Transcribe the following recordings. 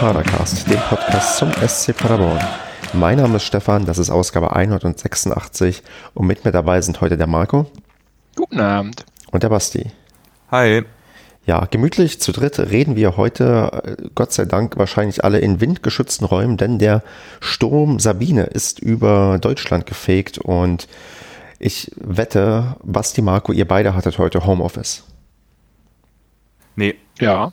Padercast, dem Podcast zum SC Paderborn. Mein Name ist Stefan, das ist Ausgabe 186 und mit mir dabei sind heute der Marco. Guten Abend. Und der Basti. Hi. Ja, gemütlich zu dritt reden wir heute, äh, Gott sei Dank, wahrscheinlich alle in windgeschützten Räumen, denn der Sturm Sabine ist über Deutschland gefegt und ich wette, Basti, Marco, ihr beide hattet heute Homeoffice. Nee. Ja.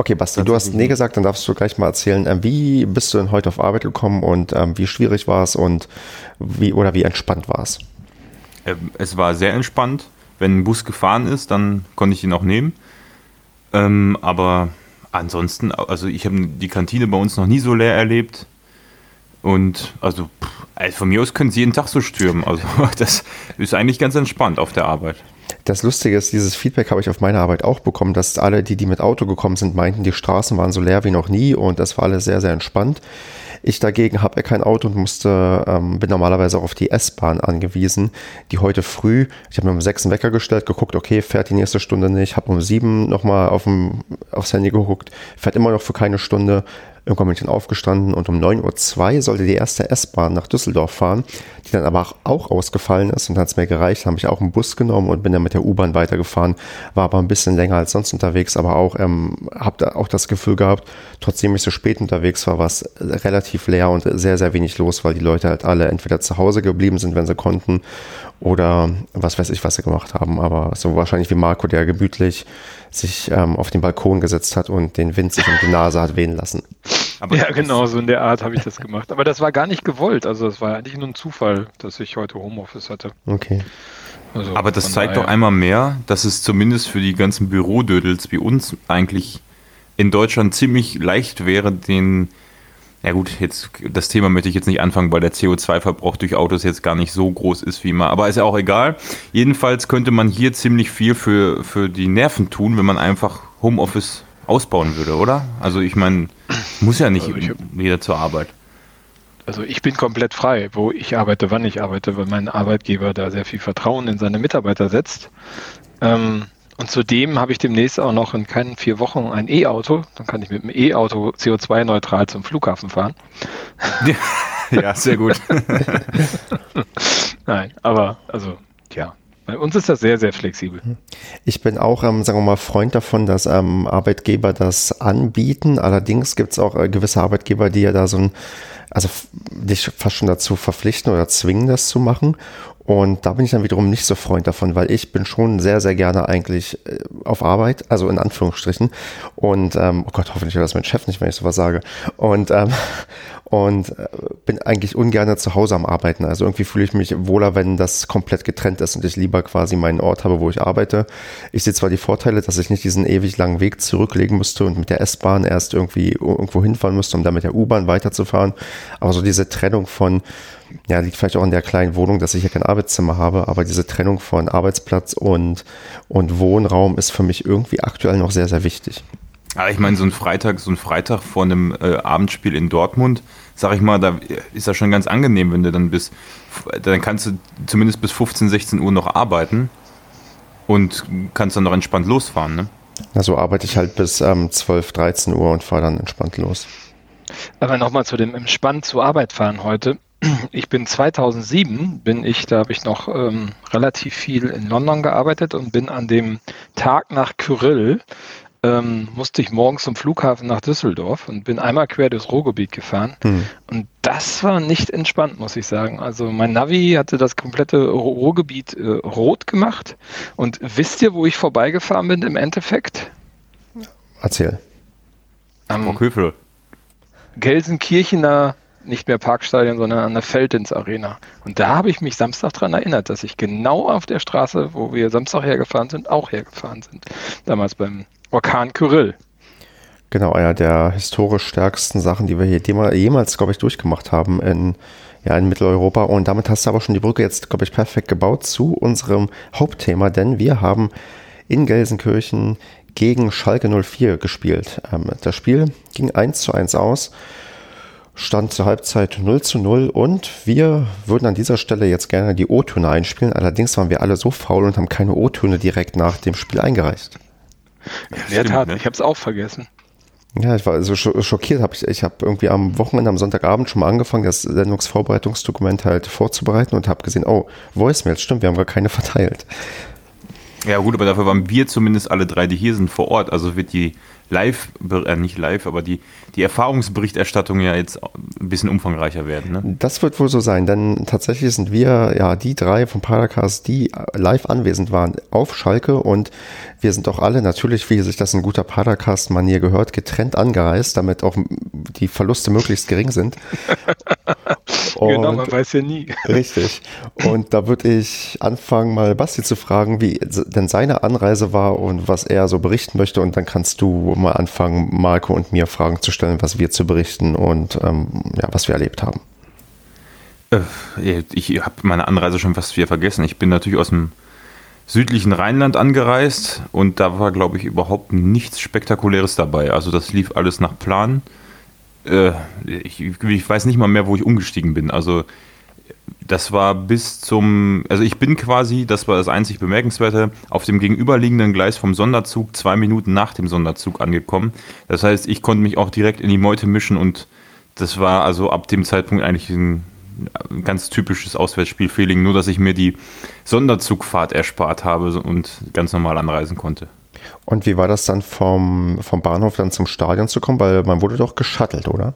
Okay, Basti, du hast nee gesagt, dann darfst du gleich mal erzählen, ähm, wie bist du denn heute auf Arbeit gekommen und ähm, wie schwierig war es und wie oder wie entspannt war es? Ähm, es war sehr entspannt. Wenn ein Bus gefahren ist, dann konnte ich ihn auch nehmen. Aber ansonsten, also ich habe die Kantine bei uns noch nie so leer erlebt. Und also, also von mir aus können sie jeden Tag so stürmen. Also das ist eigentlich ganz entspannt auf der Arbeit. Das Lustige ist, dieses Feedback habe ich auf meiner Arbeit auch bekommen, dass alle, die, die mit Auto gekommen sind, meinten, die Straßen waren so leer wie noch nie und das war alles sehr, sehr entspannt. Ich dagegen habe ja kein Auto und musste, ähm, bin normalerweise auch auf die S-Bahn angewiesen, die heute früh, ich habe mir um sechs einen Wecker gestellt, geguckt, okay, fährt die nächste Stunde nicht, habe um sieben nochmal auf aufs Handy geguckt, fährt immer noch für keine Stunde, Irgendwann bin ich dann aufgestanden und um 9.02 Uhr sollte die erste S-Bahn nach Düsseldorf fahren, die dann aber auch ausgefallen ist und dann hat es mir gereicht, habe ich auch einen Bus genommen und bin dann mit der U-Bahn weitergefahren, war aber ein bisschen länger als sonst unterwegs, aber auch ähm, habe da auch das Gefühl gehabt, trotzdem ich so spät unterwegs war, war es relativ leer und sehr, sehr wenig los, weil die Leute halt alle entweder zu Hause geblieben sind, wenn sie konnten oder was weiß ich, was sie gemacht haben, aber so wahrscheinlich wie Marco, der gemütlich sich ähm, auf den Balkon gesetzt hat und den Wind sich um die Nase hat wehen lassen. Aber ja, genau, so in der Art habe ich das gemacht. Aber das war gar nicht gewollt. Also es war eigentlich nur ein Zufall, dass ich heute Homeoffice hatte. Okay. Also Aber das zeigt doch einmal mehr, dass es zumindest für die ganzen Bürodödels wie uns eigentlich in Deutschland ziemlich leicht wäre, den ja gut, jetzt das Thema möchte ich jetzt nicht anfangen, weil der CO2-Verbrauch durch Autos jetzt gar nicht so groß ist wie mal. Aber ist ja auch egal. Jedenfalls könnte man hier ziemlich viel für, für die Nerven tun, wenn man einfach Homeoffice ausbauen würde, oder? Also ich meine, muss ja nicht also jeder zur Arbeit. Also ich bin komplett frei, wo ich arbeite, wann ich arbeite, weil mein Arbeitgeber da sehr viel Vertrauen in seine Mitarbeiter setzt. Ähm, und zudem habe ich demnächst auch noch in keinen vier Wochen ein E-Auto. Dann kann ich mit dem E-Auto CO2-neutral zum Flughafen fahren. Ja, sehr gut. Nein, aber also, ja, bei uns ist das sehr, sehr flexibel. Ich bin auch, ähm, sagen wir mal, Freund davon, dass ähm, Arbeitgeber das anbieten. Allerdings gibt es auch äh, gewisse Arbeitgeber, die ja da so ein, also dich fast schon dazu verpflichten oder zwingen, das zu machen. Und da bin ich dann wiederum nicht so Freund davon, weil ich bin schon sehr, sehr gerne eigentlich äh, auf Arbeit, also in Anführungsstrichen. Und, ähm, oh Gott, hoffentlich hört das mein Chef nicht, wenn ich sowas sage. Und, ähm, und äh, bin eigentlich ungern zu Hause am Arbeiten. Also irgendwie fühle ich mich wohler, wenn das komplett getrennt ist und ich lieber quasi meinen Ort habe, wo ich arbeite. Ich sehe zwar die Vorteile, dass ich nicht diesen ewig langen Weg zurücklegen müsste und mit der S-Bahn erst irgendwie irgendwo hinfahren müsste, um dann mit der U-Bahn weiterzufahren, aber so diese Trennung von ja, liegt vielleicht auch in der kleinen Wohnung, dass ich hier kein Arbeitszimmer habe, aber diese Trennung von Arbeitsplatz und, und Wohnraum ist für mich irgendwie aktuell noch sehr, sehr wichtig. Ja, ich meine, so ein Freitag, so ein Freitag vor einem äh, Abendspiel in Dortmund, sag ich mal, da ist das schon ganz angenehm, wenn du dann bis, dann kannst du zumindest bis 15, 16 Uhr noch arbeiten und kannst dann noch entspannt losfahren, ne? Also arbeite ich halt bis ähm, 12, 13 Uhr und fahre dann entspannt los. Aber nochmal zu dem entspannt zur Arbeit fahren heute ich bin 2007, bin ich, da habe ich noch ähm, relativ viel in London gearbeitet und bin an dem Tag nach Kyrill, ähm, musste ich morgens zum Flughafen nach Düsseldorf und bin einmal quer durchs Ruhrgebiet gefahren. Hm. Und das war nicht entspannt, muss ich sagen. Also mein Navi hatte das komplette Ruhrgebiet äh, rot gemacht. Und wisst ihr, wo ich vorbeigefahren bin im Endeffekt? Erzähl. Am Köfel. Gelsenkirchener nicht mehr Parkstadion, sondern an der Feldins Arena. Und da habe ich mich Samstag daran erinnert, dass ich genau auf der Straße, wo wir Samstag hergefahren sind, auch hergefahren sind. Damals beim Orkan Kyrill. Genau, einer der historisch stärksten Sachen, die wir hier jemals, glaube ich, durchgemacht haben in, ja, in Mitteleuropa. Und damit hast du aber schon die Brücke jetzt, glaube ich, perfekt gebaut zu unserem Hauptthema, denn wir haben in Gelsenkirchen gegen Schalke 04 gespielt. Ähm, das Spiel ging 1 zu 1 aus. Stand zur Halbzeit 0 zu 0 und wir würden an dieser Stelle jetzt gerne die O-Töne einspielen. Allerdings waren wir alle so faul und haben keine O-Töne direkt nach dem Spiel eingereicht. Ja, in der Tat, ne? ich habe es auch vergessen. Ja, ich war so schockiert. Hab ich ich habe irgendwie am Wochenende, am Sonntagabend schon mal angefangen, das Sendungsvorbereitungsdokument halt vorzubereiten und habe gesehen, oh, Voicemails, stimmt, wir haben gar keine verteilt. Ja gut, aber dafür waren wir zumindest alle drei, die hier sind, vor Ort. Also wird die live, äh, nicht live, aber die, die Erfahrungsberichterstattung ja jetzt ein bisschen umfangreicher werden. Ne? Das wird wohl so sein, denn tatsächlich sind wir ja die drei vom Paracast, die live anwesend waren auf Schalke und wir sind auch alle natürlich, wie sich das in guter Paracast-Manier gehört, getrennt angereist, damit auch die Verluste möglichst gering sind. genau, man weiß ja nie. Richtig. Und da würde ich anfangen, mal Basti zu fragen, wie denn seine Anreise war und was er so berichten möchte. Und dann kannst du mal anfangen, Marco und mir Fragen zu stellen, was wir zu berichten und ähm, ja, was wir erlebt haben. Äh, ich habe meine Anreise schon fast wieder vergessen. Ich bin natürlich aus dem südlichen Rheinland angereist und da war, glaube ich, überhaupt nichts Spektakuläres dabei. Also das lief alles nach Plan. Äh, ich, ich, weiß nicht mal mehr, wo ich umgestiegen bin. Also das war bis zum, also ich bin quasi, das war das einzig Bemerkenswerte, auf dem gegenüberliegenden Gleis vom Sonderzug zwei Minuten nach dem Sonderzug angekommen. Das heißt, ich konnte mich auch direkt in die Meute mischen und das war also ab dem Zeitpunkt eigentlich ein, ganz typisches Auswärtsspiel-Feeling, nur dass ich mir die Sonderzugfahrt erspart habe und ganz normal anreisen konnte. Und wie war das dann vom, vom Bahnhof dann zum Stadion zu kommen? Weil man wurde doch geschattelt, oder?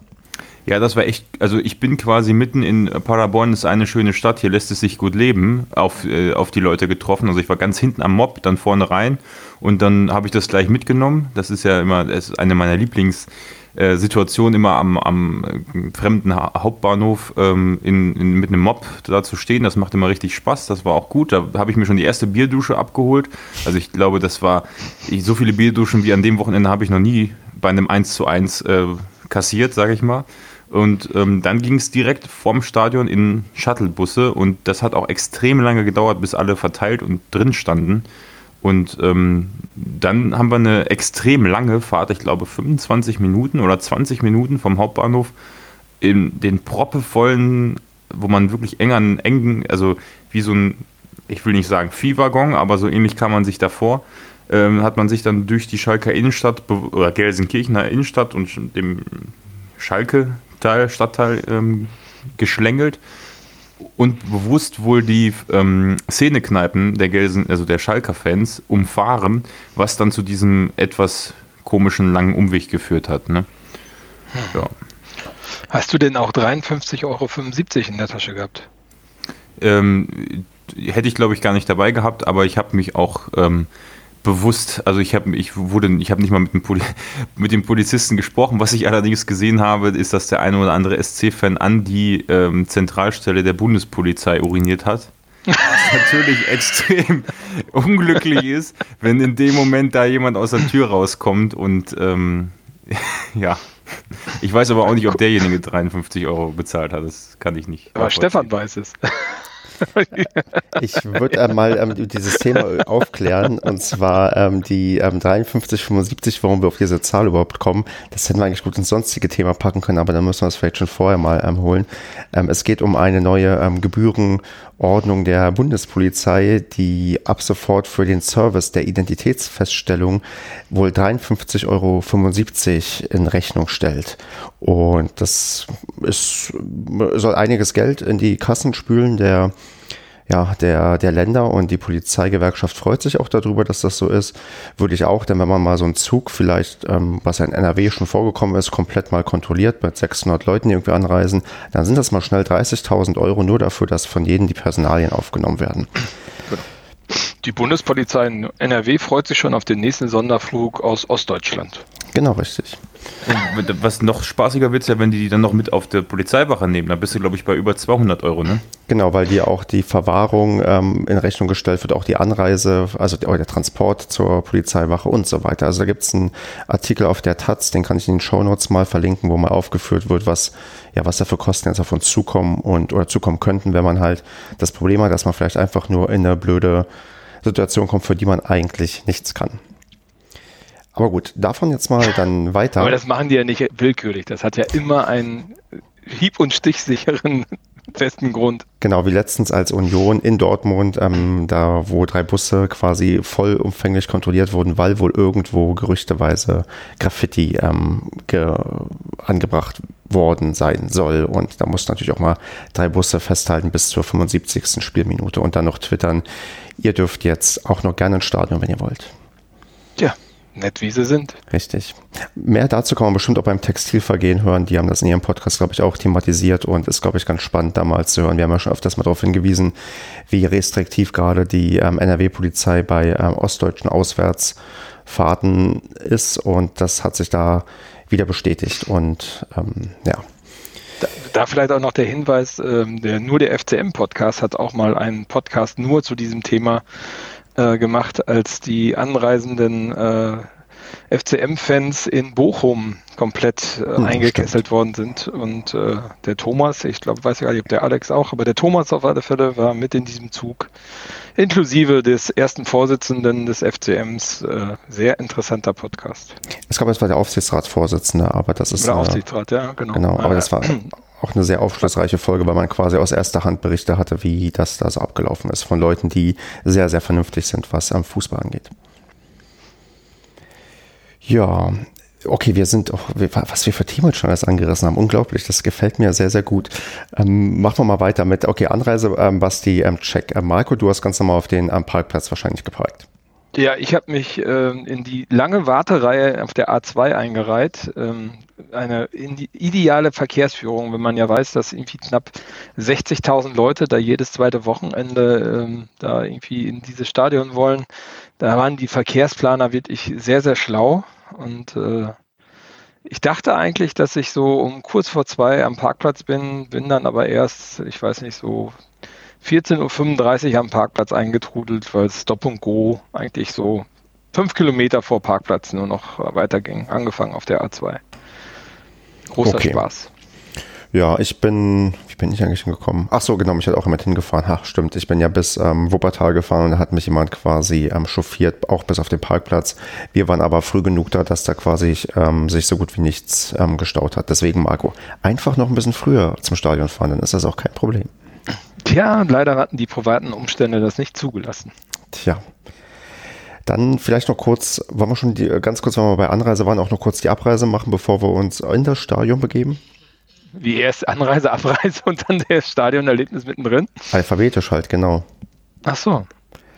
Ja, das war echt, also ich bin quasi mitten in Paderborn, ist eine schöne Stadt, hier lässt es sich gut leben, auf, äh, auf die Leute getroffen. Also ich war ganz hinten am Mob, dann vorne rein und dann habe ich das gleich mitgenommen. Das ist ja immer das ist eine meiner Lieblingssituationen, immer am, am äh, fremden Hauptbahnhof ähm, in, in, mit einem Mob da zu stehen. Das macht immer richtig Spaß, das war auch gut. Da habe ich mir schon die erste Bierdusche abgeholt. Also ich glaube, das war, so viele Bierduschen wie an dem Wochenende habe ich noch nie bei einem 1 zu 1 äh, kassiert, sage ich mal. Und ähm, dann ging es direkt vorm Stadion in Shuttlebusse und das hat auch extrem lange gedauert, bis alle verteilt und drin standen. Und ähm, dann haben wir eine extrem lange Fahrt, ich glaube 25 Minuten oder 20 Minuten vom Hauptbahnhof in den proppevollen, wo man wirklich eng an engen, also wie so ein, ich will nicht sagen Viehwaggon, aber so ähnlich kam man sich davor, ähm, hat man sich dann durch die Schalker Innenstadt oder Gelsenkirchener Innenstadt und dem Schalke Teil, Stadtteil ähm, geschlängelt und bewusst wohl die ähm, Szenekneipen der Gelsen, also der Schalker-Fans umfahren, was dann zu diesem etwas komischen langen Umweg geführt hat. Ne? Hm. Ja. Hast du denn auch 53,75 Euro in der Tasche gehabt? Ähm, hätte ich, glaube ich, gar nicht dabei gehabt, aber ich habe mich auch ähm, bewusst, also ich habe ich wurde, ich habe nicht mal mit dem, Poli mit dem Polizisten gesprochen. Was ich allerdings gesehen habe, ist, dass der eine oder andere SC-Fan an die ähm, Zentralstelle der Bundespolizei uriniert hat. Was natürlich extrem unglücklich ist, wenn in dem Moment da jemand aus der Tür rauskommt und ähm, ja. Ich weiß aber auch nicht, ob derjenige 53 Euro bezahlt hat. Das kann ich nicht. Aber Stefan weiß es. Ich würde äh, mal ähm, dieses Thema aufklären und zwar ähm, die ähm, 5375, warum wir auf diese Zahl überhaupt kommen. Das hätten wir eigentlich gut ins sonstige Thema packen können, aber dann müssen wir es vielleicht schon vorher mal ähm, holen. Ähm, es geht um eine neue ähm, Gebührenordnung der Bundespolizei, die ab sofort für den Service der Identitätsfeststellung wohl 53,75 Euro in Rechnung stellt. Und das ist, soll einiges Geld in die Kassen spülen der ja, der, der Länder und die Polizeigewerkschaft freut sich auch darüber, dass das so ist. Würde ich auch, denn wenn man mal so einen Zug vielleicht, ähm, was ja in NRW schon vorgekommen ist, komplett mal kontrolliert mit 600 Leuten, die irgendwie anreisen, dann sind das mal schnell 30.000 Euro nur dafür, dass von jedem die Personalien aufgenommen werden. Die Bundespolizei in NRW freut sich schon auf den nächsten Sonderflug aus Ostdeutschland. Genau, richtig. Und was noch spaßiger wird, ist ja, wenn die die dann noch mit auf der Polizeiwache nehmen. Da bist du, glaube ich, bei über 200 Euro, ne? Genau, weil die auch die Verwahrung ähm, in Rechnung gestellt wird, auch die Anreise, also der, der Transport zur Polizeiwache und so weiter. Also da gibt es einen Artikel auf der Taz, den kann ich in den Shownotes mal verlinken, wo mal aufgeführt wird, was, ja, was da für Kosten jetzt auf uns zukommen und oder zukommen könnten, wenn man halt das Problem hat, dass man vielleicht einfach nur in eine blöde Situation kommt, für die man eigentlich nichts kann. Aber gut, davon jetzt mal dann weiter. Aber das machen die ja nicht willkürlich. Das hat ja immer einen hieb- und stichsicheren festen Grund. Genau, wie letztens als Union in Dortmund, ähm, da wo drei Busse quasi vollumfänglich kontrolliert wurden, weil wohl irgendwo gerüchteweise Graffiti ähm, ge angebracht worden sein soll. Und da muss natürlich auch mal drei Busse festhalten bis zur 75. Spielminute und dann noch twittern, ihr dürft jetzt auch noch gerne ins Stadion, wenn ihr wollt. Ja, nett wie sie sind. Richtig. Mehr dazu kann man bestimmt auch beim Textilvergehen hören. Die haben das in ihrem Podcast, glaube ich, auch thematisiert und ist, glaube ich, ganz spannend damals zu hören. Wir haben ja schon öfters mal darauf hingewiesen, wie restriktiv gerade die ähm, NRW-Polizei bei ähm, ostdeutschen Auswärtsfahrten ist und das hat sich da wieder bestätigt und ähm, ja. Da, da, vielleicht auch noch der Hinweis, ähm, der, nur der FCM-Podcast hat auch mal einen Podcast nur zu diesem Thema äh, gemacht, als die anreisenden äh, FCM-Fans in Bochum komplett äh, eingekesselt worden sind. Und äh, der Thomas, ich glaube, weiß gar nicht, ob der Alex auch, aber der Thomas auf alle Fälle war mit in diesem Zug, inklusive des ersten Vorsitzenden des FCMs. Äh, sehr interessanter Podcast. Ich glaube, es war der Aufsichtsratsvorsitzende, aber das ist. Der Aufsichtsrat, ja, genau. Genau, aber das war auch eine sehr aufschlussreiche Folge, weil man quasi aus erster Hand Berichte hatte, wie das da so abgelaufen ist, von Leuten, die sehr, sehr vernünftig sind, was am Fußball angeht. Ja, okay, wir sind, auch, was wir für Themen schon alles angerissen haben, unglaublich, das gefällt mir sehr, sehr gut. Ähm, machen wir mal weiter mit, okay, Anreise, ähm, Basti, ähm, check. Ähm, Marco, du hast ganz normal auf den ähm, Parkplatz wahrscheinlich geparkt. Ja, ich habe mich äh, in die lange Wartereihe auf der A2 eingereiht. Ähm, eine ideale Verkehrsführung, wenn man ja weiß, dass irgendwie knapp 60.000 Leute da jedes zweite Wochenende ähm, da irgendwie in dieses Stadion wollen. Da waren die Verkehrsplaner wirklich sehr, sehr schlau. Und äh, ich dachte eigentlich, dass ich so um kurz vor zwei am Parkplatz bin, bin dann aber erst, ich weiß nicht, so 14.35 Uhr am Parkplatz eingetrudelt, weil Stop und Go eigentlich so fünf Kilometer vor Parkplatz nur noch weiterging, angefangen auf der A2. Großer okay. Spaß. Ja, ich bin, wie bin ich eigentlich hingekommen? Ach so, genau, ich hatte auch immer hingefahren. Ha, stimmt. Ich bin ja bis ähm, Wuppertal gefahren und da hat mich jemand quasi ähm, chauffiert, auch bis auf den Parkplatz. Wir waren aber früh genug da, dass da quasi ähm, sich so gut wie nichts ähm, gestaut hat. Deswegen, Marco, einfach noch ein bisschen früher zum Stadion fahren, dann ist das auch kein Problem. Tja, leider hatten die privaten Umstände das nicht zugelassen. Tja. Dann vielleicht noch kurz, wollen wir schon die, ganz kurz, wenn wir bei Anreise waren, auch noch kurz die Abreise machen, bevor wir uns in das Stadion begeben? Wie erst Anreise, Abreise und dann das Stadionerlebnis mittendrin? Alphabetisch halt, genau. Ach so.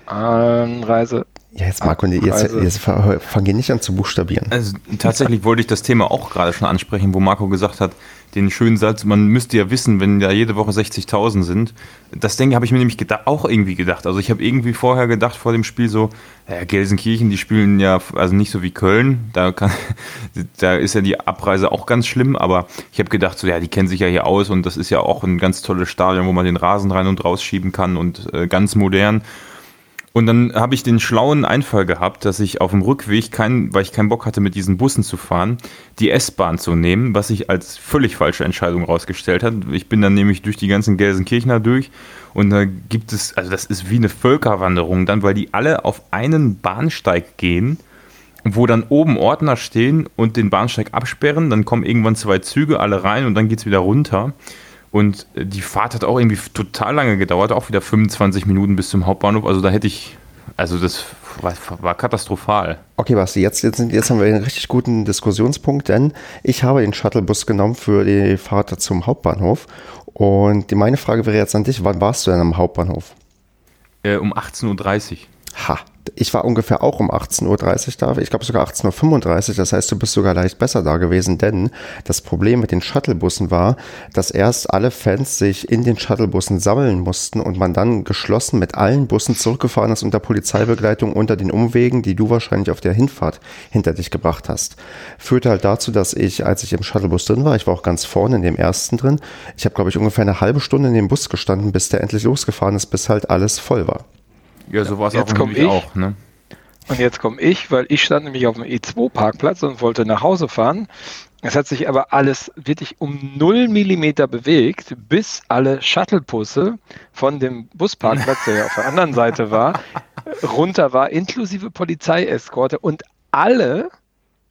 Anreise, ja, jetzt Marco, jetzt, also, jetzt fangen wir nicht an zu buchstabieren. Also tatsächlich wollte ich das Thema auch gerade schon ansprechen, wo Marco gesagt hat, den schönen Satz, man müsste ja wissen, wenn da jede Woche 60.000 sind. Das denke habe ich mir nämlich gedacht, auch irgendwie gedacht. Also ich habe irgendwie vorher gedacht vor dem Spiel so, ja, Gelsenkirchen, die spielen ja also nicht so wie Köln. Da, kann, da ist ja die Abreise auch ganz schlimm, aber ich habe gedacht so, ja, die kennen sich ja hier aus und das ist ja auch ein ganz tolles Stadion, wo man den Rasen rein und rausschieben kann und äh, ganz modern. Und dann habe ich den schlauen Einfall gehabt, dass ich auf dem Rückweg, kein, weil ich keinen Bock hatte, mit diesen Bussen zu fahren, die S-Bahn zu nehmen, was sich als völlig falsche Entscheidung rausgestellt hat. Ich bin dann nämlich durch die ganzen Gelsenkirchener durch und da gibt es, also das ist wie eine Völkerwanderung dann, weil die alle auf einen Bahnsteig gehen, wo dann oben Ordner stehen und den Bahnsteig absperren. Dann kommen irgendwann zwei Züge alle rein und dann geht es wieder runter. Und die Fahrt hat auch irgendwie total lange gedauert, auch wieder 25 Minuten bis zum Hauptbahnhof. Also da hätte ich, also das war, war katastrophal. Okay, Basti, jetzt, jetzt, jetzt haben wir einen richtig guten Diskussionspunkt, denn ich habe den Shuttlebus genommen für die Fahrt zum Hauptbahnhof. Und meine Frage wäre jetzt an dich, wann warst du denn am Hauptbahnhof? Äh, um 18.30 Uhr. Ha, ich war ungefähr auch um 18.30 Uhr da, ich glaube sogar 18.35 Uhr, das heißt, du bist sogar leicht besser da gewesen, denn das Problem mit den Shuttlebussen war, dass erst alle Fans sich in den Shuttlebussen sammeln mussten und man dann geschlossen mit allen Bussen zurückgefahren ist unter Polizeibegleitung unter den Umwegen, die du wahrscheinlich auf der Hinfahrt hinter dich gebracht hast. Führte halt dazu, dass ich, als ich im Shuttlebus drin war, ich war auch ganz vorne in dem ersten drin, ich habe glaube ich ungefähr eine halbe Stunde in dem Bus gestanden, bis der endlich losgefahren ist, bis halt alles voll war. Ja, so war es auch, ich, auch. Ne? Und jetzt komme ich, weil ich stand nämlich auf dem E2-Parkplatz und wollte nach Hause fahren. Es hat sich aber alles wirklich um 0 Millimeter bewegt, bis alle Shuttlebusse von dem Busparkplatz, der ja auf der anderen Seite war, runter war, inklusive Polizeieskorte und alle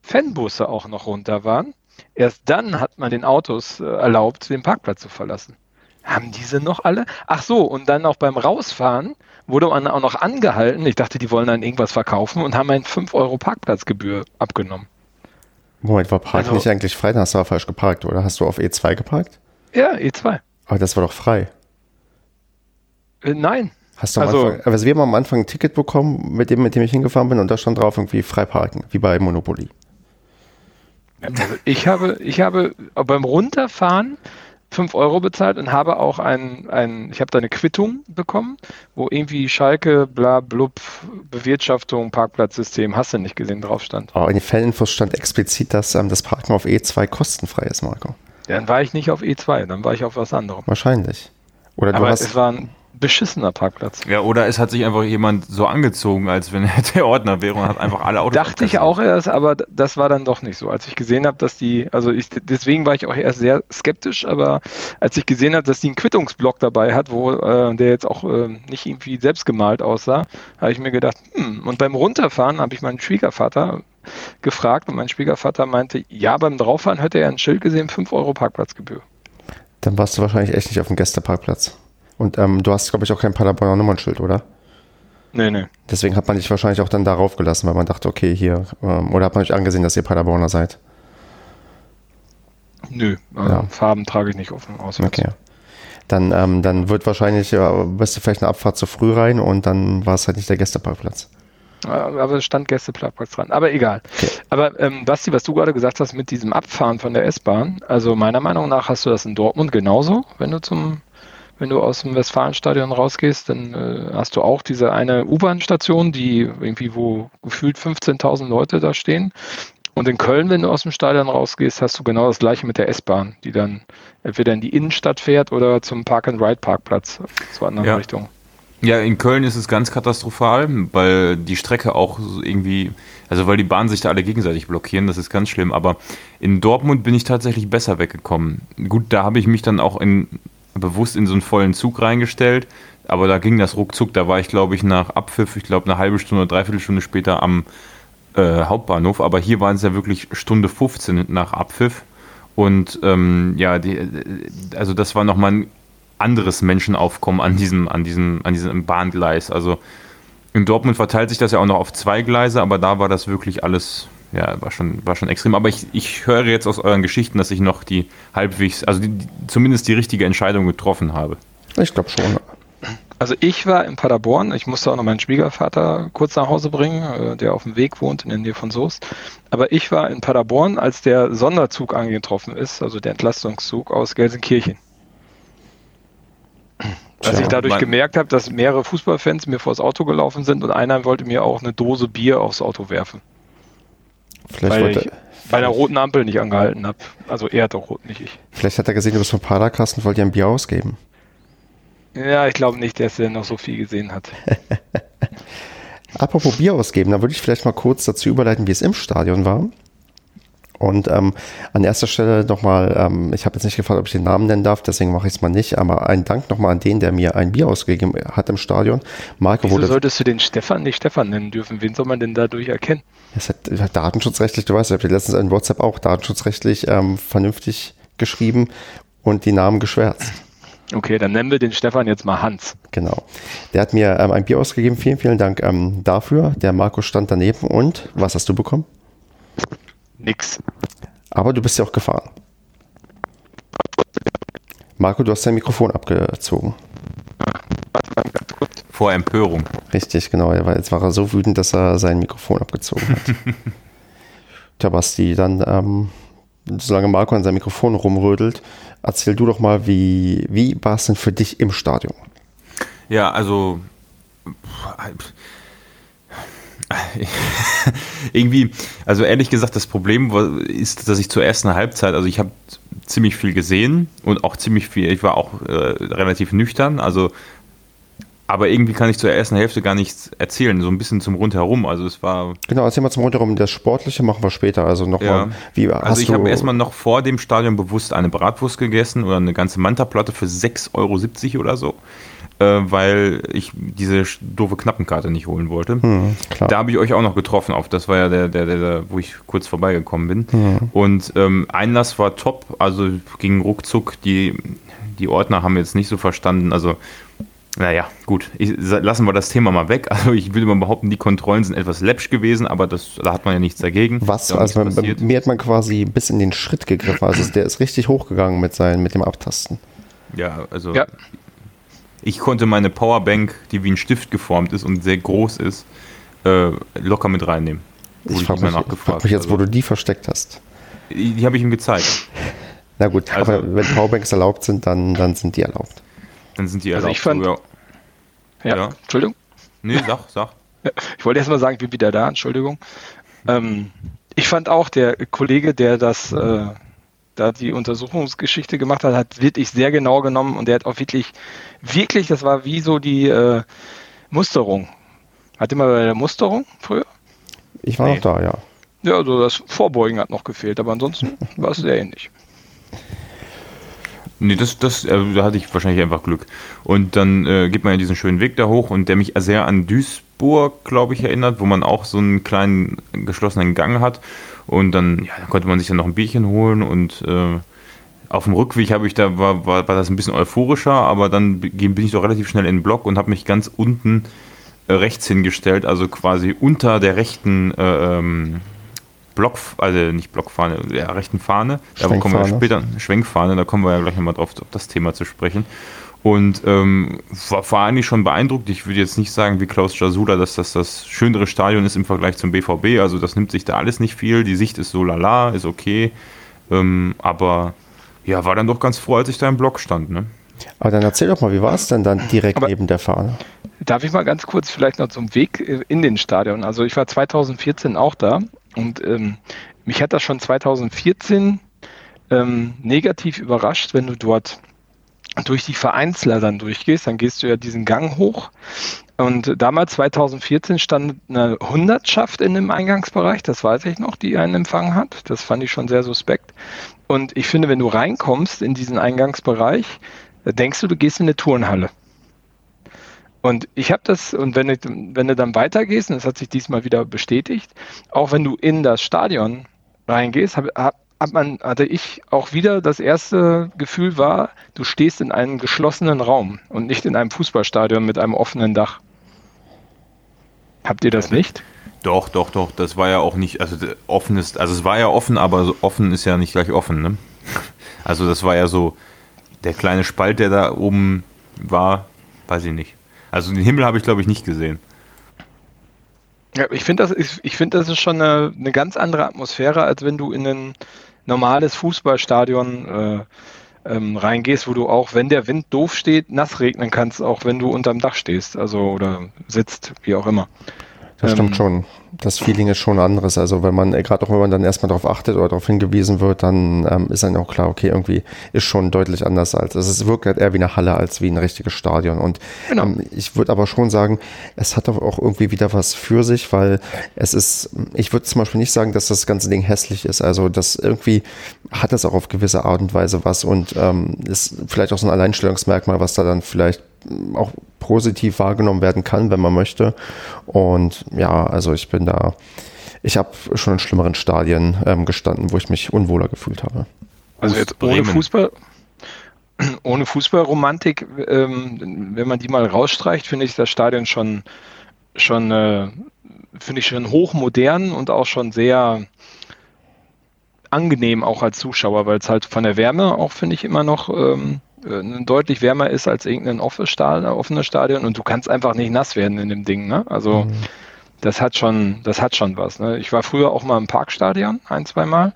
Fanbusse auch noch runter waren. Erst dann hat man den Autos äh, erlaubt, den Parkplatz zu verlassen. haben diese noch alle? Ach so, und dann auch beim Rausfahren wurde man auch noch angehalten. Ich dachte, die wollen dann irgendwas verkaufen und haben einen 5 Euro Parkplatzgebühr abgenommen. Moment, war Park also, nicht eigentlich frei? Dann hast du aber falsch geparkt, oder? Hast du auf E2 geparkt? Ja, E2. Aber das war doch frei. Äh, nein. Hast du am also, Anfang, also wir haben am Anfang ein Ticket bekommen, mit dem, mit dem ich hingefahren bin, und da stand drauf irgendwie frei parken, wie bei Monopoly. Also ich habe, ich habe beim Runterfahren 5 Euro bezahlt und habe auch ein, ein ich habe da eine Quittung bekommen, wo irgendwie Schalke, bla, blub, Bewirtschaftung, Parkplatzsystem, hast du nicht gesehen, drauf stand. Oh, in den Fanninfos stand explizit, dass ähm, das Parken auf E2 kostenfrei ist, Marco. Dann war ich nicht auf E2, dann war ich auf was anderem. Wahrscheinlich. Oder du Aber hast es war ein beschissener Parkplatz. Ja, oder es hat sich einfach jemand so angezogen, als wenn er der Ordner wäre und hat einfach alle Autos. Dachte ich auch erst, aber das war dann doch nicht so. Als ich gesehen habe, dass die, also ich, deswegen war ich auch erst sehr skeptisch, aber als ich gesehen habe, dass die einen Quittungsblock dabei hat, wo äh, der jetzt auch äh, nicht irgendwie selbst gemalt aussah, habe ich mir gedacht, hm, und beim Runterfahren habe ich meinen Schwiegervater gefragt und mein Schwiegervater meinte, ja, beim Drauffahren hätte er ein Schild gesehen, 5 Euro Parkplatzgebühr. Dann warst du wahrscheinlich echt nicht auf dem Gästeparkplatz. Und ähm, du hast, glaube ich, auch kein Paderborner Nummernschild, oder? Nee, nee. Deswegen hat man dich wahrscheinlich auch dann darauf gelassen, weil man dachte, okay, hier, ähm, oder hat man euch angesehen, dass ihr Paderborner seid? Nö, also ja. Farben trage ich nicht offen aus. Okay. Dann, ähm, dann wird wahrscheinlich, äh, bist du vielleicht eine Abfahrt zu früh rein und dann war es halt nicht der Gästeparkplatz. Aber es stand Gästeparkplatz dran. Aber egal. Okay. Aber ähm, Basti, was du gerade gesagt hast mit diesem Abfahren von der S-Bahn, also meiner Meinung nach hast du das in Dortmund genauso, wenn du zum wenn du aus dem Westfalenstadion rausgehst, dann äh, hast du auch diese eine U-Bahn-Station, die irgendwie, wo gefühlt 15.000 Leute da stehen. Und in Köln, wenn du aus dem Stadion rausgehst, hast du genau das gleiche mit der S-Bahn, die dann entweder in die Innenstadt fährt oder zum Park-and-Ride-Parkplatz zur anderen ja. Richtung. Ja, in Köln ist es ganz katastrophal, weil die Strecke auch irgendwie, also weil die Bahnen sich da alle gegenseitig blockieren, das ist ganz schlimm. Aber in Dortmund bin ich tatsächlich besser weggekommen. Gut, da habe ich mich dann auch in bewusst in so einen vollen Zug reingestellt. Aber da ging das ruckzuck. Da war ich, glaube ich, nach Abpfiff, ich glaube, eine halbe Stunde, dreiviertel Stunde später am äh, Hauptbahnhof. Aber hier waren es ja wirklich Stunde 15 nach Abpfiff. Und ähm, ja, die, also das war nochmal ein anderes Menschenaufkommen an diesem, an diesem, an diesem Bahngleis. Also in Dortmund verteilt sich das ja auch noch auf zwei Gleise, aber da war das wirklich alles ja, war schon, war schon extrem. Aber ich, ich höre jetzt aus euren Geschichten, dass ich noch die halbwegs, also die, die, zumindest die richtige Entscheidung getroffen habe. Ich glaube schon. Also ich war in Paderborn, ich musste auch noch meinen Schwiegervater kurz nach Hause bringen, äh, der auf dem Weg wohnt in der Nähe von Soest. Aber ich war in Paderborn, als der Sonderzug angetroffen ist, also der Entlastungszug aus Gelsenkirchen. Als ich dadurch gemerkt habe, dass mehrere Fußballfans mir vors Auto gelaufen sind und einer wollte mir auch eine Dose Bier aufs Auto werfen. Vielleicht weil ich bei der roten Ampel nicht angehalten habe. Also er hat auch rot, nicht ich. Vielleicht hat er gesehen, du bist vom Paderkasten und wollte dir ein Bier ausgeben. Ja, ich glaube nicht, dass er noch so viel gesehen hat. Apropos Bier ausgeben, da würde ich vielleicht mal kurz dazu überleiten, wie es im Stadion war. Und ähm, an erster Stelle nochmal, ähm, ich habe jetzt nicht gefragt, ob ich den Namen nennen darf, deswegen mache ich es mal nicht, aber ein Dank nochmal an den, der mir ein Bier ausgegeben hat im Stadion. Marco Wieso wurde, solltest du den Stefan nicht Stefan nennen dürfen? Wen soll man denn dadurch erkennen? Es hat, hat datenschutzrechtlich, du weißt, ich habe letztens in WhatsApp auch datenschutzrechtlich ähm, vernünftig geschrieben und die Namen geschwärzt. Okay, dann nennen wir den Stefan jetzt mal Hans. Genau. Der hat mir ähm, ein Bier ausgegeben. Vielen, vielen Dank ähm, dafür. Der Marco stand daneben und was hast du bekommen? Nix. Aber du bist ja auch gefahren. Marco, du hast dein Mikrofon abgezogen. Vor Empörung. Richtig, genau. Jetzt war er so wütend, dass er sein Mikrofon abgezogen hat. Tja, Basti, dann, ähm, solange Marco an seinem Mikrofon rumrödelt, erzähl du doch mal, wie, wie war es denn für dich im Stadion? Ja, also irgendwie, also ehrlich gesagt, das Problem ist, dass ich zur ersten Halbzeit, also ich habe ziemlich viel gesehen und auch ziemlich viel, ich war auch äh, relativ nüchtern, also aber irgendwie kann ich zur ersten Hälfte gar nichts erzählen, so ein bisschen zum Rundherum. Also es war. Genau, erzähl mal zum Rundherum. Das Sportliche machen wir später. Also nochmal, ja. wie Also ich habe erstmal noch vor dem Stadion bewusst eine Bratwurst gegessen oder eine ganze Manta-Platte für 6,70 Euro oder so äh, weil ich diese doofe Knappenkarte nicht holen wollte. Hm, da habe ich euch auch noch getroffen auf, das war ja der, der, der, der wo ich kurz vorbeigekommen bin. Hm. Und ähm, Einlass war top, also ging ruckzuck, die, die Ordner haben jetzt nicht so verstanden. Also, naja, gut, ich, lassen wir das Thema mal weg. Also ich will mal behaupten, die Kontrollen sind etwas läppsch gewesen, aber das, da hat man ja nichts dagegen. Was? Also mir hat man quasi bis in den Schritt gegriffen. Also der ist richtig hochgegangen mit, seinen, mit dem Abtasten. Ja, also ja. Ich konnte meine Powerbank, die wie ein Stift geformt ist und sehr groß ist, äh, locker mit reinnehmen. Ich frage mich, frag mich, jetzt, wo also, du die versteckt hast. Die, die habe ich ihm gezeigt. Na gut, also, aber wenn Powerbanks erlaubt sind, dann, dann sind die erlaubt. Dann sind die also erlaubt. Also ich fand, ja. ja. Entschuldigung. Nee, sag, sag. Ich wollte erst mal sagen, ich bin wieder da, Entschuldigung. Ähm, ich fand auch, der Kollege, der das, äh, da die Untersuchungsgeschichte gemacht hat, hat wirklich sehr genau genommen und der hat auch wirklich, wirklich, das war wie so die äh, Musterung. Hatte mal bei der Musterung früher? Ich war nee. noch da, ja. Ja, also das Vorbeugen hat noch gefehlt, aber ansonsten war es sehr ähnlich. Nee, das, das, äh, da hatte ich wahrscheinlich einfach Glück. Und dann äh, geht man ja diesen schönen Weg da hoch und der mich sehr an Duisburg, glaube ich, erinnert, wo man auch so einen kleinen geschlossenen Gang hat. Und dann, ja, dann konnte man sich dann noch ein Bierchen holen und äh, auf dem Rückweg habe ich da war, war, war das ein bisschen euphorischer, aber dann bin ich doch relativ schnell in den Block und habe mich ganz unten äh, rechts hingestellt, also quasi unter der rechten äh, ähm, Block, also nicht Blockfahne, der rechten Fahne. Da kommen wir später, Schwenkfahne, da kommen wir ja gleich nochmal drauf, auf das Thema zu sprechen. Und ähm, war, war, eigentlich schon beeindruckt. Ich würde jetzt nicht sagen, wie Klaus Jasula, dass das das schönere Stadion ist im Vergleich zum BVB. Also das nimmt sich da alles nicht viel. Die Sicht ist so lala, ist okay. Ähm, aber ja, war dann doch ganz froh, als ich da im Block stand. Ne? Aber dann erzähl doch mal, wie war es denn dann direkt aber neben der Fahne? Darf ich mal ganz kurz vielleicht noch zum Weg in den Stadion? Also ich war 2014 auch da und ähm, mich hat das schon 2014 ähm, negativ überrascht, wenn du dort durch die Vereinsler dann durchgehst, dann gehst du ja diesen Gang hoch. Und damals, 2014, stand eine Hundertschaft in dem Eingangsbereich, das weiß ich noch, die einen empfangen hat. Das fand ich schon sehr suspekt. Und ich finde, wenn du reinkommst in diesen Eingangsbereich, denkst du, du gehst in eine Turnhalle. Und ich habe das, und wenn, ich, wenn du dann weitergehst, und das hat sich diesmal wieder bestätigt, auch wenn du in das Stadion reingehst, hab, hab, hat man, hatte ich auch wieder das erste Gefühl war, du stehst in einem geschlossenen Raum und nicht in einem Fußballstadion mit einem offenen Dach. Habt ihr das nicht? Doch, doch, doch. Das war ja auch nicht, also offen ist, also es war ja offen, aber offen ist ja nicht gleich offen, ne? Also das war ja so, der kleine Spalt, der da oben war, weiß ich nicht. Also den Himmel habe ich, glaube ich, nicht gesehen. Ja, ich finde, das, ist, ich find, das ist schon eine, eine, ganz andere Atmosphäre, als wenn du in ein normales Fußballstadion äh, ähm, reingehst, wo du auch, wenn der Wind doof steht, nass regnen kannst, auch wenn du unterm Dach stehst, also oder sitzt, wie auch immer. Das ähm, stimmt schon das Feeling ist schon anderes. Also wenn man, äh, gerade auch wenn man dann erstmal darauf achtet oder darauf hingewiesen wird, dann ähm, ist dann auch klar, okay, irgendwie ist schon deutlich anders als. Also es wirkt halt eher wie eine Halle als wie ein richtiges Stadion. Und genau. ähm, ich würde aber schon sagen, es hat auch irgendwie wieder was für sich, weil es ist, ich würde zum Beispiel nicht sagen, dass das ganze Ding hässlich ist. Also das irgendwie hat es auch auf gewisse Art und Weise was und ähm, ist vielleicht auch so ein Alleinstellungsmerkmal, was da dann vielleicht auch positiv wahrgenommen werden kann, wenn man möchte. Und ja, also ich bin da, ich habe schon in schlimmeren Stadien ähm, gestanden, wo ich mich unwohler gefühlt habe. Also jetzt ohne Fußball, ohne Fußballromantik, ähm, wenn man die mal rausstreicht, finde ich das Stadion schon, schon äh, finde ich schon hochmodern und auch schon sehr angenehm auch als Zuschauer, weil es halt von der Wärme auch, finde ich, immer noch ähm, äh, deutlich wärmer ist als irgendein offenes Stadion und du kannst einfach nicht nass werden in dem Ding. Ne? Also mhm. das hat schon, das hat schon was. Ne? Ich war früher auch mal im Parkstadion ein, zwei Mal.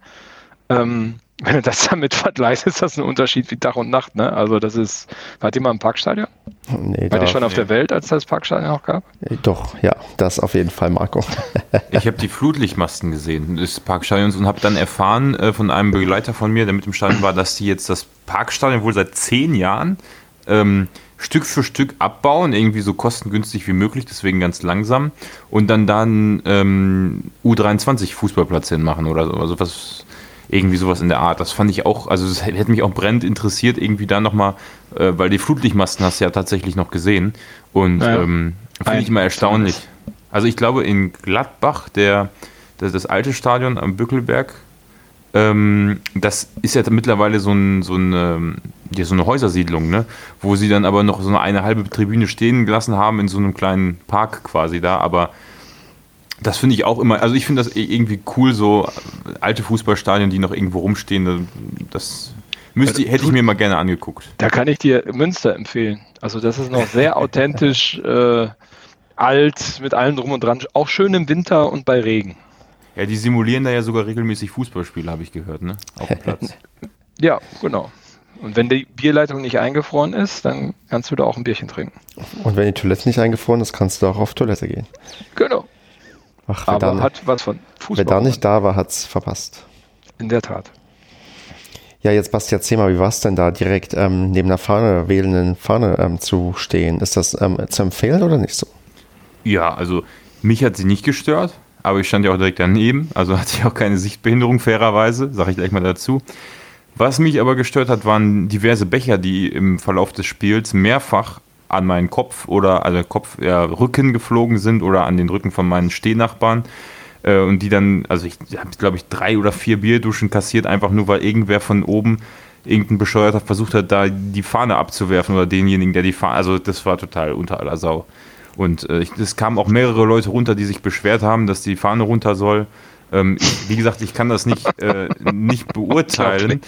Ähm, wenn du das damit vergleichst, ist das ein Unterschied wie Tag und Nacht. Ne? Also das ist, wart ihr mal im Parkstadion? Nee, War ihr schon auf der Welt, als das Parkstadion auch gab? Äh, doch, ja, das auf jeden Fall, Marco. ich habe die Flutlichtmasten gesehen des Parkstadions und habe dann erfahren äh, von einem Begleiter von mir, der mit im Stadion war, dass die jetzt das Parkstadion wohl seit zehn Jahren ähm, Stück für Stück abbauen, irgendwie so kostengünstig wie möglich, deswegen ganz langsam und dann dann ähm, U23 Fußballplatz hinmachen oder so. Also was irgendwie sowas in der Art. Das fand ich auch, also das hätte mich auch brennend interessiert, irgendwie da nochmal, äh, weil die Flutlichtmasten hast du ja tatsächlich noch gesehen. Und ja, ähm, finde ich immer erstaunlich. Also ich glaube in Gladbach, der, das, das alte Stadion am Bückelberg, ähm, das ist ja mittlerweile so, ein, so, eine, ja, so eine Häusersiedlung, ne? wo sie dann aber noch so eine, eine halbe Tribüne stehen gelassen haben in so einem kleinen Park quasi da. Aber das finde ich auch immer, also ich finde das irgendwie cool, so alte Fußballstadien, die noch irgendwo rumstehen. Das müsste, hätte ich mir mal gerne angeguckt. Da kann ich dir Münster empfehlen. Also das ist noch sehr authentisch äh, alt mit allem drum und dran. Auch schön im Winter und bei Regen. Ja, die simulieren da ja sogar regelmäßig Fußballspiele, habe ich gehört, ne? Auf dem Platz. ja, genau. Und wenn die Bierleitung nicht eingefroren ist, dann kannst du da auch ein Bierchen trinken. Und wenn die Toilette nicht eingefroren ist, kannst du auch auf Toilette gehen. Genau. Ach, wer Aber da, hat was von Fußball. Wer da nicht da war, hat es verpasst. In der Tat. Ja, jetzt Basti, erzähl mal, wie war es denn da direkt ähm, neben der Fahne, wählenden Fahne ähm, zu stehen? Ist das ähm, zu empfehlen oder nicht so? Ja, also mich hat sie nicht gestört aber ich stand ja auch direkt daneben, also hatte ich auch keine Sichtbehinderung, fairerweise, sage ich gleich mal dazu. Was mich aber gestört hat, waren diverse Becher, die im Verlauf des Spiels mehrfach an meinen Kopf oder also Kopf, ja, Rücken geflogen sind oder an den Rücken von meinen Stehnachbarn. Äh, und die dann, also ich habe, glaube ich, drei oder vier Bierduschen kassiert, einfach nur weil irgendwer von oben irgendein Bescheuerter versucht hat, da die Fahne abzuwerfen oder denjenigen, der die Fahne, also das war total unter aller Sau. Und äh, es kamen auch mehrere Leute runter, die sich beschwert haben, dass die Fahne runter soll. Ähm, ich, wie gesagt, ich kann das nicht, äh, nicht beurteilen.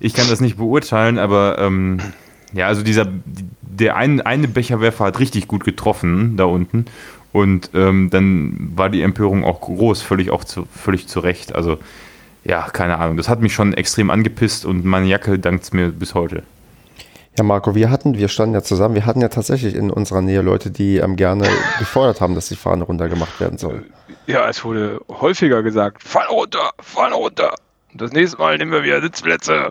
Ich kann das nicht beurteilen, aber ähm, ja, also dieser, der ein, eine Becherwerfer hat richtig gut getroffen da unten. Und ähm, dann war die Empörung auch groß, völlig auch zu, völlig zu Recht. Also ja, keine Ahnung. Das hat mich schon extrem angepisst und meine Jacke dankt es mir bis heute. Ja, Marco, wir hatten, wir standen ja zusammen, wir hatten ja tatsächlich in unserer Nähe Leute, die ähm, gerne gefordert haben, dass die Fahne runtergemacht werden soll. Ja, es wurde häufiger gesagt, Fahne runter, Fahne runter. Und das nächste Mal nehmen wir wieder Sitzplätze.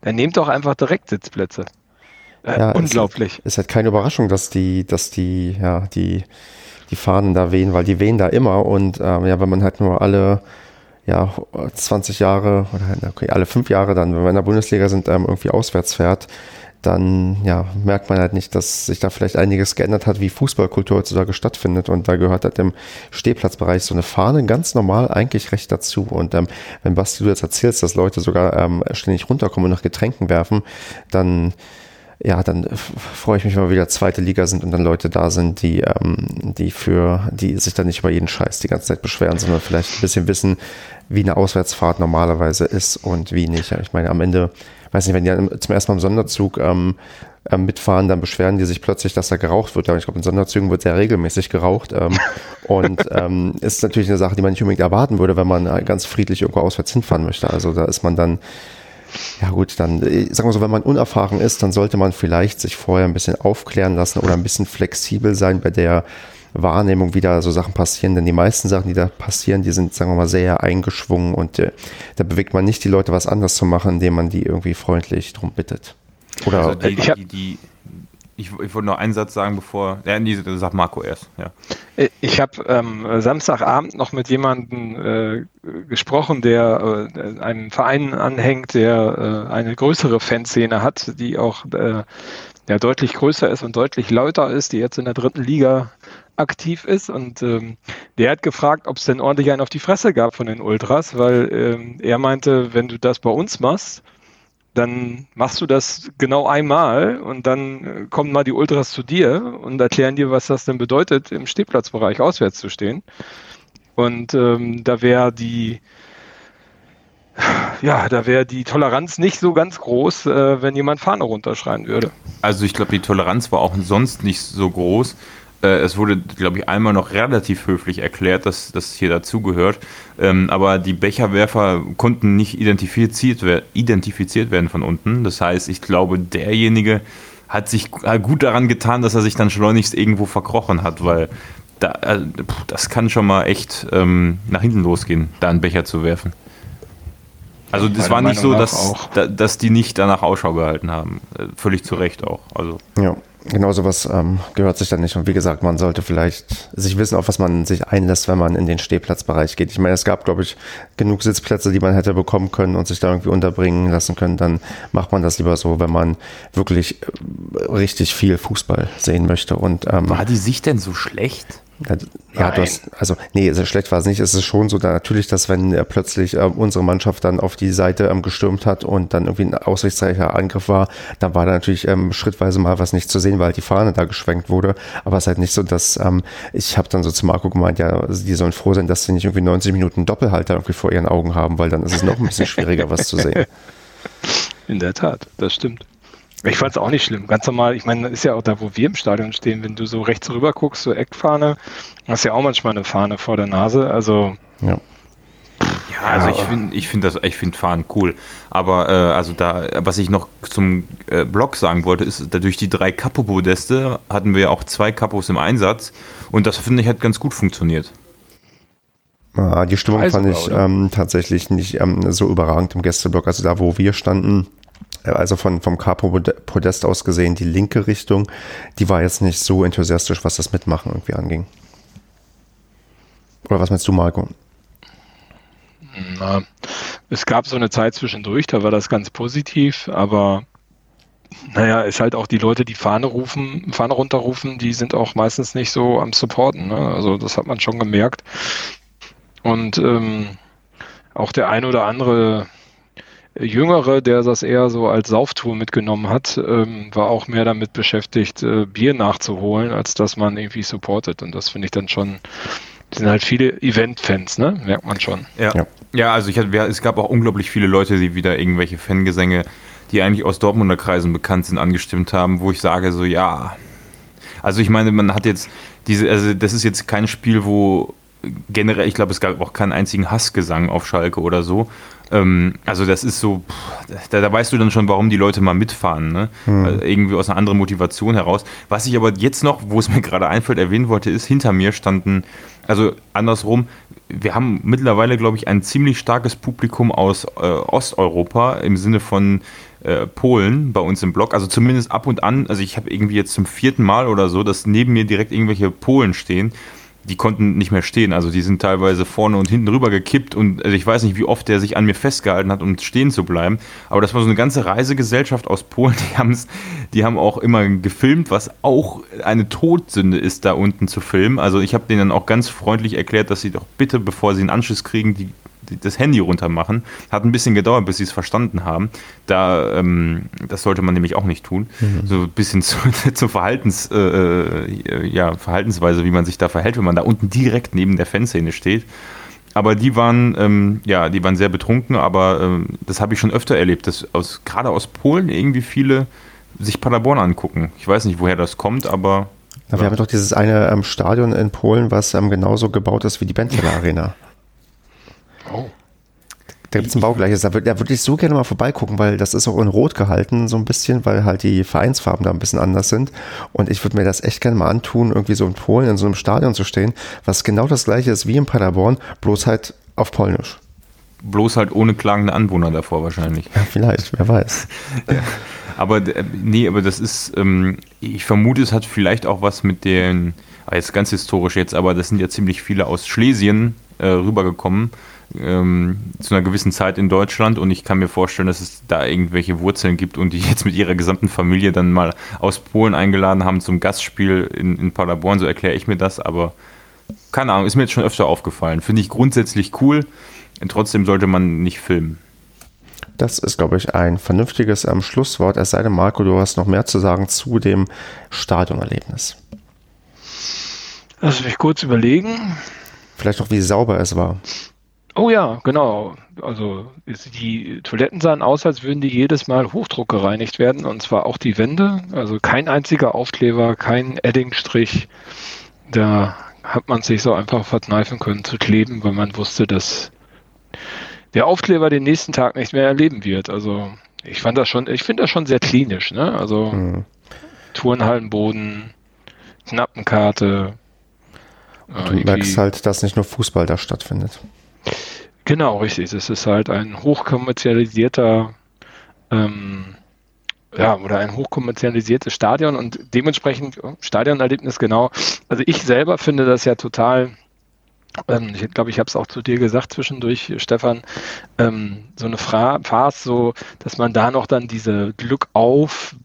Dann nehmt doch einfach direkt Sitzplätze. Äh, ja, unglaublich. Es ist halt keine Überraschung, dass die, dass die, ja, die, die Fahnen da wehen, weil die wehen da immer und ähm, ja, wenn man halt nur alle ja, 20 Jahre oder halt, okay, alle fünf Jahre dann, wenn wir in der Bundesliga sind, ähm, irgendwie auswärts fährt, dann ja, merkt man halt nicht, dass sich da vielleicht einiges geändert hat, wie Fußballkultur heutzutage stattfindet. Und da gehört halt im Stehplatzbereich so eine Fahne ganz normal eigentlich recht dazu. Und ähm, wenn Basti du jetzt erzählst, dass Leute sogar ähm, ständig runterkommen und nach Getränken werfen, dann ja, dann freue ich mich, wenn wir wieder zweite Liga sind und dann Leute da sind, die, ähm, die für, die sich dann nicht über jeden Scheiß die ganze Zeit beschweren, sondern vielleicht ein bisschen wissen, wie eine Auswärtsfahrt normalerweise ist und wie nicht. Ich meine, am Ende weiß nicht, wenn die zum ersten Mal im Sonderzug ähm, ähm, mitfahren, dann beschweren die sich plötzlich, dass da geraucht wird. Aber ich glaube, in Sonderzügen wird sehr regelmäßig geraucht. Ähm, und ähm, ist natürlich eine Sache, die man nicht unbedingt erwarten würde, wenn man äh, ganz friedlich irgendwo auswärts hinfahren möchte. Also da ist man dann, ja gut, dann, äh, sagen wir so, wenn man unerfahren ist, dann sollte man vielleicht sich vorher ein bisschen aufklären lassen oder ein bisschen flexibel sein bei der Wahrnehmung, wie da so Sachen passieren. Denn die meisten Sachen, die da passieren, die sind, sagen wir mal, sehr eingeschwungen und äh, da bewegt man nicht die Leute, was anders zu machen, indem man die irgendwie freundlich drum bittet. Oder also die, die, die, ich, ich wollte noch einen Satz sagen, bevor. Ja, nee, sag Marco erst. Ja. Äh, ich habe ähm, Samstagabend noch mit jemandem äh, gesprochen, der äh, einem Verein anhängt, der äh, eine größere Fanszene hat, die auch äh, ja, deutlich größer ist und deutlich lauter ist, die jetzt in der dritten Liga aktiv ist. Und ähm, der hat gefragt, ob es denn ordentlich einen auf die Fresse gab von den Ultras, weil ähm, er meinte, wenn du das bei uns machst, dann machst du das genau einmal und dann äh, kommen mal die Ultras zu dir und erklären dir, was das denn bedeutet, im Stehplatzbereich auswärts zu stehen. Und ähm, da wäre die ja, da wäre die Toleranz nicht so ganz groß, äh, wenn jemand Fahne runterschreien würde. Also ich glaube, die Toleranz war auch sonst nicht so groß. Äh, es wurde, glaube ich, einmal noch relativ höflich erklärt, dass das hier dazugehört. Ähm, aber die Becherwerfer konnten nicht identifiziert, identifiziert werden von unten. Das heißt, ich glaube, derjenige hat sich gut daran getan, dass er sich dann schleunigst irgendwo verkrochen hat, weil da, äh, das kann schon mal echt ähm, nach hinten losgehen, da einen Becher zu werfen. Also es war nicht so, dass, dass die nicht danach Ausschau gehalten haben. Äh, völlig zu Recht auch. Also. Ja. Genau sowas ähm, gehört sich dann nicht. Und wie gesagt, man sollte vielleicht sich wissen, auf was man sich einlässt, wenn man in den Stehplatzbereich geht. Ich meine, es gab, glaube ich, genug Sitzplätze, die man hätte bekommen können und sich da irgendwie unterbringen lassen können. Dann macht man das lieber so, wenn man wirklich äh, richtig viel Fußball sehen möchte. Und, ähm, War die Sicht denn so schlecht? Ja, du hast, also nee, so schlecht war es nicht. Es ist schon so, da natürlich, dass wenn äh, plötzlich äh, unsere Mannschaft dann auf die Seite ähm, gestürmt hat und dann irgendwie ein aussichtsreicher Angriff war, dann war da natürlich ähm, schrittweise mal was nicht zu sehen, weil halt die Fahne da geschwenkt wurde. Aber es ist halt nicht so, dass ähm, ich habe dann so zu Marco gemeint, ja, die sollen froh sein, dass sie nicht irgendwie 90 Minuten Doppelhalter irgendwie vor ihren Augen haben, weil dann ist es noch ein bisschen schwieriger, was zu sehen. In der Tat, das stimmt. Ich fand es auch nicht schlimm. Ganz normal, ich meine, ist ja auch da, wo wir im Stadion stehen, wenn du so rechts rüber guckst, so Eckfahne, hast ja auch manchmal eine Fahne vor der Nase. Also. Ja. Ja, also ich finde ich finde das, ich finde Fahren cool. Aber äh, also da, was ich noch zum äh, Blog sagen wollte, ist, durch die drei Kapo-Podeste hatten wir auch zwei Kapos im Einsatz und das finde ich hat ganz gut funktioniert. Ah, die Stimmung fand ich ähm, tatsächlich nicht ähm, so überragend im Gästeblock. Also da, wo wir standen, also von, vom Capo-Podest aus gesehen, die linke Richtung, die war jetzt nicht so enthusiastisch, was das Mitmachen irgendwie anging. Oder was meinst du, Marco? Na, es gab so eine Zeit zwischendurch, da war das ganz positiv, aber naja, ist halt auch die Leute, die Fahne rufen, Fahne runterrufen, die sind auch meistens nicht so am Supporten. Ne? Also das hat man schon gemerkt. Und ähm, auch der ein oder andere Jüngere, der das eher so als Sauftour mitgenommen hat, ähm, war auch mehr damit beschäftigt, äh, Bier nachzuholen, als dass man irgendwie supportet. Und das finde ich dann schon, sind halt viele Event-Fans, ne? Merkt man schon. Ja, ja. ja also ich hatte, es gab auch unglaublich viele Leute, die wieder irgendwelche Fangesänge, die eigentlich aus Dortmunder Kreisen bekannt sind, angestimmt haben, wo ich sage so, ja. Also ich meine, man hat jetzt diese, also das ist jetzt kein Spiel, wo generell, ich glaube, es gab auch keinen einzigen Hassgesang auf Schalke oder so. Ähm, also das ist so, da, da, weißt du dann schon, warum die Leute mal mitfahren, ne? Hm. irgendwie aus einer anderen Motivation heraus. Was ich aber jetzt noch, wo es mir gerade einfällt, erwähnen wollte, ist, hinter mir standen, also andersrum, wir haben mittlerweile, glaube ich, ein ziemlich starkes Publikum aus äh, Osteuropa im Sinne von äh, Polen bei uns im Blog. Also zumindest ab und an, also ich habe irgendwie jetzt zum vierten Mal oder so, dass neben mir direkt irgendwelche Polen stehen die konnten nicht mehr stehen. Also die sind teilweise vorne und hinten rüber gekippt und also ich weiß nicht, wie oft der sich an mir festgehalten hat, um stehen zu bleiben. Aber das war so eine ganze Reisegesellschaft aus Polen, die, haben's, die haben auch immer gefilmt, was auch eine Todsünde ist, da unten zu filmen. Also ich habe denen dann auch ganz freundlich erklärt, dass sie doch bitte, bevor sie einen Anschluss kriegen, die das Handy runter machen. Hat ein bisschen gedauert, bis sie es verstanden haben. Da, ähm, das sollte man nämlich auch nicht tun. Mhm. So ein bisschen zu, zur Verhaltens, äh, äh, ja, Verhaltensweise, wie man sich da verhält, wenn man da unten direkt neben der Fanszene steht. Aber die waren, ähm, ja, die waren sehr betrunken, aber ähm, das habe ich schon öfter erlebt, dass aus, gerade aus Polen irgendwie viele sich Paderborn angucken. Ich weiß nicht, woher das kommt, aber. Na, wir haben doch dieses eine ähm, Stadion in Polen, was ähm, genauso gebaut ist wie die Benteler Arena. Oh. Da gibt es ein Baugleiches. Da würde da würd ich so gerne mal vorbeigucken, weil das ist auch in Rot gehalten, so ein bisschen, weil halt die Vereinsfarben da ein bisschen anders sind. Und ich würde mir das echt gerne mal antun, irgendwie so in Polen in so einem Stadion zu stehen, was genau das gleiche ist wie in Paderborn, bloß halt auf Polnisch. Bloß halt ohne klagende Anwohner davor wahrscheinlich. Ja, vielleicht, wer weiß. ja. Aber äh, nee, aber das ist, ähm, ich vermute, es hat vielleicht auch was mit den, ah, jetzt ganz historisch jetzt, aber das sind ja ziemlich viele aus Schlesien äh, rübergekommen ähm, zu einer gewissen Zeit in Deutschland und ich kann mir vorstellen, dass es da irgendwelche Wurzeln gibt und die jetzt mit ihrer gesamten Familie dann mal aus Polen eingeladen haben zum Gastspiel in, in Paderborn, so erkläre ich mir das, aber keine Ahnung, ist mir jetzt schon öfter aufgefallen. Finde ich grundsätzlich cool, trotzdem sollte man nicht filmen. Das ist, glaube ich, ein vernünftiges ähm, Schlusswort. Es sei denn, Marco, du hast noch mehr zu sagen zu dem Stadionerlebnis. Lass mich kurz überlegen. Vielleicht auch, wie sauber es war. Oh ja, genau. Also die Toiletten sahen aus, als würden die jedes Mal Hochdruck gereinigt werden und zwar auch die Wände. Also kein einziger Aufkleber, kein Eddingstrich. Da hat man sich so einfach verkneifen können zu kleben, weil man wusste, dass der Aufkleber den nächsten Tag nicht mehr erleben wird. Also ich fand das schon, ich finde das schon sehr klinisch, ne? Also mhm. Turnhallenboden, Knappenkarte. Du merkst halt, dass nicht nur Fußball da stattfindet. Genau, richtig. Es ist halt ein hochkommerzialisierter ähm, ja, oder ein hochkommerzialisiertes Stadion und dementsprechend oh, Stadionerlebnis genau. Also ich selber finde das ja total, ähm, ich glaube, ich habe es auch zu dir gesagt zwischendurch, Stefan, ähm, so eine Fra Farce, so, dass man da noch dann diese Glück auf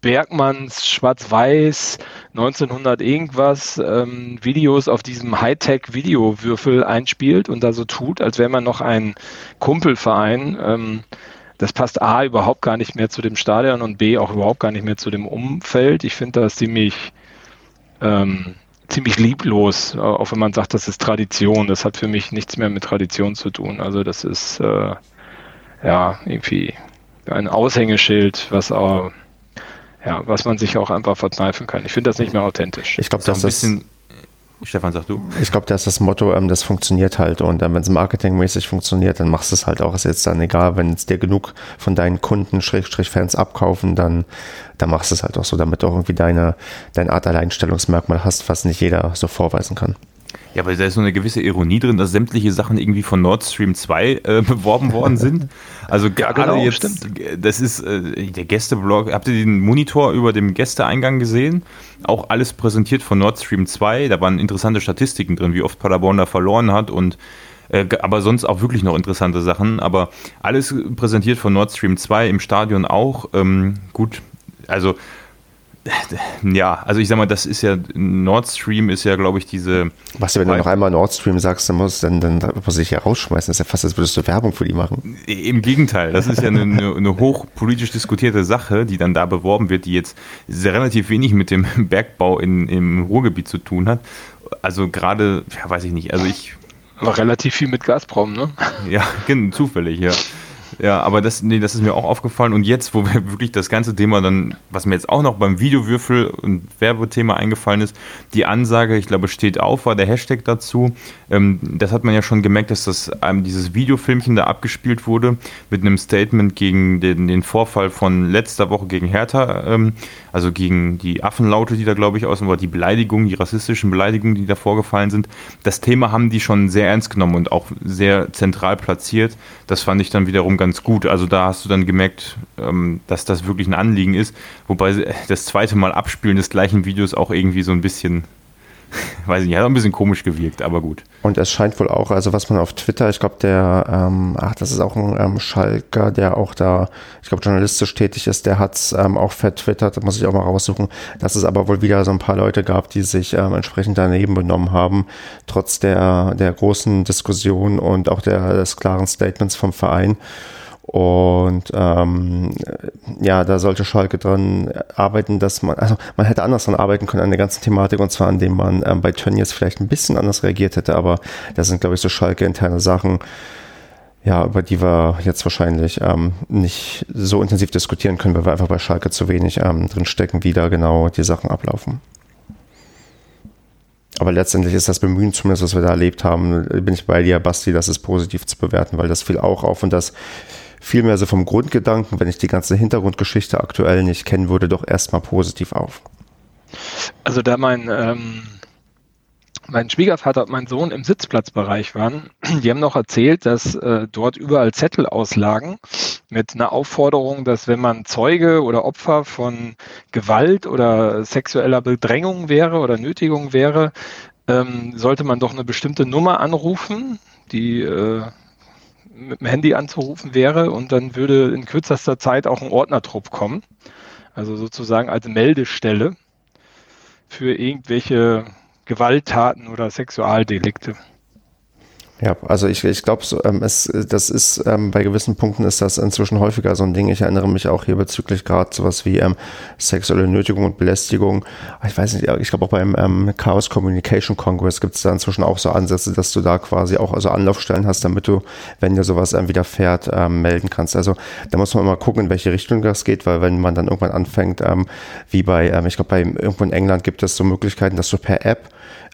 Bergmanns Schwarz-Weiß 1900 irgendwas ähm, Videos auf diesem Hightech-Videowürfel einspielt und da so tut, als wäre man noch ein Kumpelverein. Ähm, das passt A überhaupt gar nicht mehr zu dem Stadion und B auch überhaupt gar nicht mehr zu dem Umfeld. Ich finde das ziemlich, ähm, ziemlich lieblos, auch wenn man sagt, das ist Tradition. Das hat für mich nichts mehr mit Tradition zu tun. Also das ist äh, ja irgendwie ein Aushängeschild, was auch ja, was man sich auch einfach verkneifen kann. Ich finde das nicht mehr authentisch. Ich glaube, das ist ein bisschen. Stefan, sag du. Ich glaube, das ist das Motto, ähm, das funktioniert halt. Und ähm, wenn es marketingmäßig funktioniert, dann machst du es halt auch. Ist jetzt dann egal, wenn es dir genug von deinen Kunden, Schrägstrich Fans abkaufen, dann, dann machst du es halt auch so, damit du auch irgendwie deine, deine Art Alleinstellungsmerkmal hast, was nicht jeder so vorweisen kann. Ja, weil da ist so eine gewisse Ironie drin, dass sämtliche Sachen irgendwie von Nord Stream 2 äh, beworben worden sind. Also ja, gerade genau, jetzt, stimmt. das ist äh, der Gästeblog. Habt ihr den Monitor über dem Gästeeingang gesehen? Auch alles präsentiert von Nord Stream 2. Da waren interessante Statistiken drin, wie oft Paderborn da verloren hat und äh, aber sonst auch wirklich noch interessante Sachen. Aber alles präsentiert von Nord Stream 2 im Stadion auch. Ähm, gut, also ja, also ich sag mal, das ist ja, Nord Stream ist ja, glaube ich, diese. Was, wenn du noch einmal Nord Stream sagst, dann muss, dann, dann muss ich ja rausschmeißen. Das ist ja fast, als würdest du Werbung für die machen. Im Gegenteil, das ist ja eine, eine, eine hochpolitisch diskutierte Sache, die dann da beworben wird, die jetzt relativ wenig mit dem Bergbau in, im Ruhrgebiet zu tun hat. Also gerade, ja, weiß ich nicht, also ich. Aber relativ viel mit Gazprom, ne? Ja, zufällig, ja. Ja, aber das, nee, das ist mir auch aufgefallen. Und jetzt, wo wir wirklich das ganze Thema dann, was mir jetzt auch noch beim Videowürfel und Werbethema eingefallen ist, die Ansage, ich glaube, steht auf, war der Hashtag dazu. Ähm, das hat man ja schon gemerkt, dass das dieses Videofilmchen da abgespielt wurde mit einem Statement gegen den, den Vorfall von letzter Woche gegen Hertha, ähm, also gegen die Affenlaute, die da, glaube ich, aus, oder die Beleidigungen, die rassistischen Beleidigungen, die da vorgefallen sind. Das Thema haben die schon sehr ernst genommen und auch sehr zentral platziert. Das fand ich dann wiederum ganz gut. Also da hast du dann gemerkt, ähm, dass das wirklich ein Anliegen ist. Wobei das zweite Mal Abspielen des gleichen Videos auch irgendwie so ein bisschen weiß ich nicht, hat ein bisschen komisch gewirkt, aber gut. Und es scheint wohl auch, also was man auf Twitter, ich glaube, der, ähm, ach, das ist auch ein ähm, Schalker, der auch da, ich glaube, journalistisch tätig ist, der hat es ähm, auch vertwittert, muss ich auch mal raussuchen, dass es aber wohl wieder so ein paar Leute gab, die sich ähm, entsprechend daneben benommen haben, trotz der, der großen Diskussion und auch der, des klaren Statements vom Verein. Und ähm, ja, da sollte Schalke dran arbeiten, dass man, also man hätte anders dran arbeiten können an der ganzen Thematik und zwar an dem man ähm, bei Tönnies vielleicht ein bisschen anders reagiert hätte, aber das sind, glaube ich, so Schalke interne Sachen, ja, über die wir jetzt wahrscheinlich ähm, nicht so intensiv diskutieren können, weil wir einfach bei Schalke zu wenig ähm, drinstecken, wie da genau die Sachen ablaufen. Aber letztendlich ist das Bemühen, zumindest was wir da erlebt haben, bin ich bei dir, Basti, das ist positiv zu bewerten, weil das fiel auch auf und das vielmehr so vom Grundgedanken, wenn ich die ganze Hintergrundgeschichte aktuell nicht kennen würde, doch erstmal positiv auf. Also da mein, ähm, mein Schwiegervater und mein Sohn im Sitzplatzbereich waren, die haben noch erzählt, dass äh, dort überall Zettel auslagen mit einer Aufforderung, dass wenn man Zeuge oder Opfer von Gewalt oder sexueller Bedrängung wäre oder Nötigung wäre, ähm, sollte man doch eine bestimmte Nummer anrufen, die äh, mit dem Handy anzurufen wäre und dann würde in kürzester Zeit auch ein Ordnertrupp kommen. Also sozusagen als Meldestelle für irgendwelche Gewalttaten oder Sexualdelikte. Ja, also ich, ich glaube, so, ähm, es, das ist ähm, bei gewissen Punkten ist das inzwischen häufiger so ein Ding. Ich erinnere mich auch hier bezüglich gerade sowas wie ähm, sexuelle Nötigung und Belästigung. Ich weiß nicht, ich glaube auch beim ähm, Chaos Communication Congress gibt es da inzwischen auch so Ansätze, dass du da quasi auch also Anlaufstellen hast, damit du, wenn dir sowas ähm, widerfährt, ähm, melden kannst. Also da muss man mal gucken, in welche Richtung das geht, weil wenn man dann irgendwann anfängt, ähm, wie bei, ähm, ich glaube, bei irgendwo in England gibt es so Möglichkeiten, dass du per App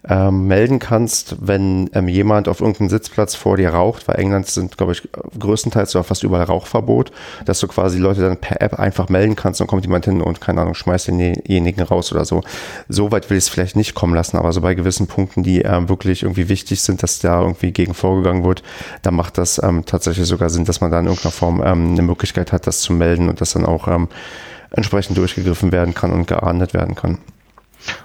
ähm, melden kannst, wenn ähm, jemand auf irgendeinem Sitzplatz vor dir raucht, weil England sind, glaube ich, größtenteils sogar fast überall Rauchverbot, dass du quasi Leute dann per App einfach melden kannst und kommt jemand hin und, keine Ahnung, schmeißt denjenigen raus oder so. So weit will ich es vielleicht nicht kommen lassen, aber so bei gewissen Punkten, die ähm, wirklich irgendwie wichtig sind, dass da irgendwie gegen vorgegangen wird, da macht das ähm, tatsächlich sogar Sinn, dass man da in irgendeiner Form ähm, eine Möglichkeit hat, das zu melden und das dann auch ähm, entsprechend durchgegriffen werden kann und geahndet werden kann.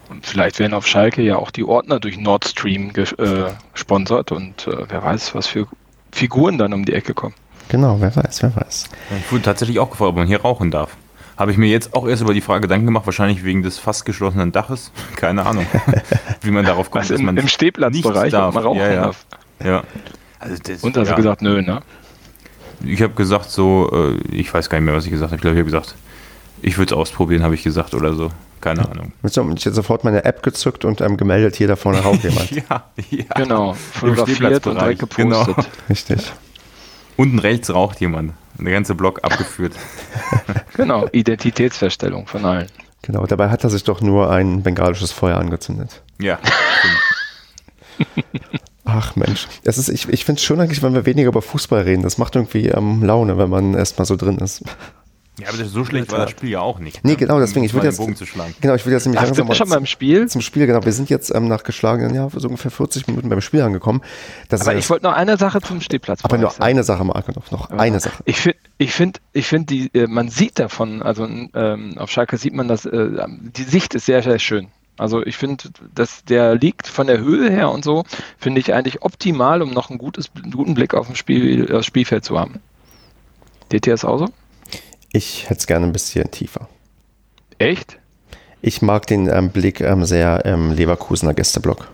Und vielleicht werden auf Schalke ja auch die Ordner durch Nord Stream gesponsert äh, und äh, wer weiß, was für Figuren dann um die Ecke kommen. Genau, wer weiß, wer weiß. Ich wurde tatsächlich auch gefragt, ob man hier rauchen darf. Habe ich mir jetzt auch erst über die Frage Gedanken gemacht, wahrscheinlich wegen des fast geschlossenen Daches. Keine Ahnung, wie man darauf kommt, Was, im, im Stehplatzbereich darf. man rauchen ja, ja. darf. Ja. Also das, Und hast ja. du gesagt, nö, ne? Ich habe gesagt so, äh, ich weiß gar nicht mehr, was ich gesagt habe. Ich glaube, ich habe gesagt, ich würde es ausprobieren, habe ich gesagt oder so. Keine Ahnung. Ich habe sofort meine App gezückt und ähm, gemeldet, hier da vorne raucht jemand. ja, ja, genau. Fotografiert und direkt gepostet. Genau. Richtig. Unten rechts raucht jemand. Der ganze Block abgeführt. genau, Identitätsverstellung von allen. Genau, dabei hat er sich doch nur ein bengalisches Feuer angezündet. Ja, stimmt. Ach Mensch, es ist, ich, ich finde es schön eigentlich, wenn wir weniger über Fußball reden. Das macht irgendwie ähm, Laune, wenn man erstmal so drin ist. Ja, aber so schlecht war das Spiel ja auch nicht. Nee, ne? genau, deswegen, ich würde jetzt, Bogen zu schlagen. genau, ich würde jetzt nämlich Ach, langsam mal schon beim Spiel? Zum Spiel, genau. Wir sind jetzt ähm, nach geschlagenen, ja, so ungefähr 40 Minuten beim Spiel angekommen. Das aber ich wollte noch eine Sache zum Stehplatz Aber nur sagen. eine Sache, Marco, noch, noch eine Sache. Ich finde, ich finde, ich finde, die, äh, man sieht davon, also ähm, auf Schalke sieht man das, äh, die Sicht ist sehr, sehr schön. Also ich finde, dass der liegt von der Höhe her und so, finde ich eigentlich optimal, um noch ein gutes, einen guten Blick auf, Spiel, das Spielfeld zu haben. DTS auch so? Ich hätte es gerne ein bisschen tiefer. Echt? Ich mag den ähm, Blick ähm, sehr im Leverkusener Gästeblock.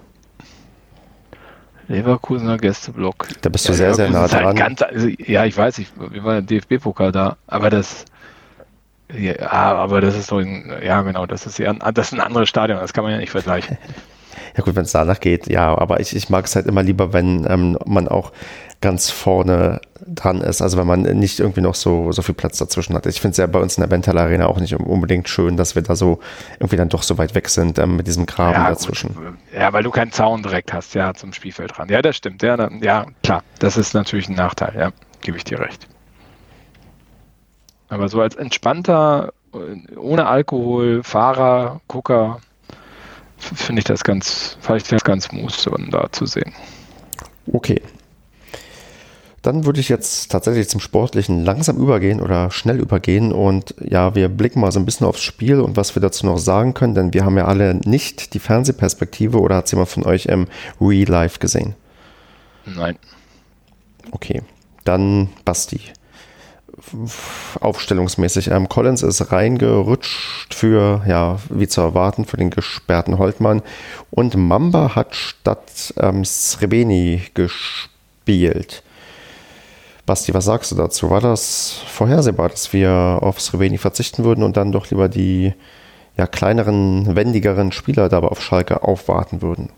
Leverkusener Gästeblock. Da bist du ja, sehr, sehr nah halt dran. Halt ganz, also, ja, ich weiß, ich, wir waren im DFB-Pokal da, aber das, ja, aber das ist so ein, ja genau, das ist ja das ist ein anderes Stadion, das kann man ja nicht vergleichen. Ja gut, wenn es danach geht, ja, aber ich, ich mag es halt immer lieber, wenn ähm, man auch ganz vorne dran ist. Also wenn man nicht irgendwie noch so, so viel Platz dazwischen hat. Ich finde es ja bei uns in der Bental Arena auch nicht unbedingt schön, dass wir da so irgendwie dann doch so weit weg sind ähm, mit diesem Graben ja, dazwischen. Gut. Ja, weil du keinen Zaun direkt hast, ja, zum Spielfeld dran. Ja, das stimmt. Ja, dann, ja, klar, das ist natürlich ein Nachteil, ja, gebe ich dir recht. Aber so als entspannter, ohne Alkohol, Fahrer, Gucker, finde ich das ganz, fand ich das ganz smooth, so da zu sehen. Okay, dann würde ich jetzt tatsächlich zum Sportlichen langsam übergehen oder schnell übergehen und ja, wir blicken mal so ein bisschen aufs Spiel und was wir dazu noch sagen können, denn wir haben ja alle nicht die Fernsehperspektive oder hat jemand von euch im Real Life gesehen? Nein. Okay, dann Basti. Aufstellungsmäßig. Ähm, Collins ist reingerutscht für, ja, wie zu erwarten, für den gesperrten Holtmann. Und Mamba hat statt ähm, Srebeni gespielt. Basti, was sagst du dazu? War das vorhersehbar, dass wir auf Sreveni verzichten würden und dann doch lieber die ja, kleineren, wendigeren Spieler dabei auf Schalke aufwarten würden?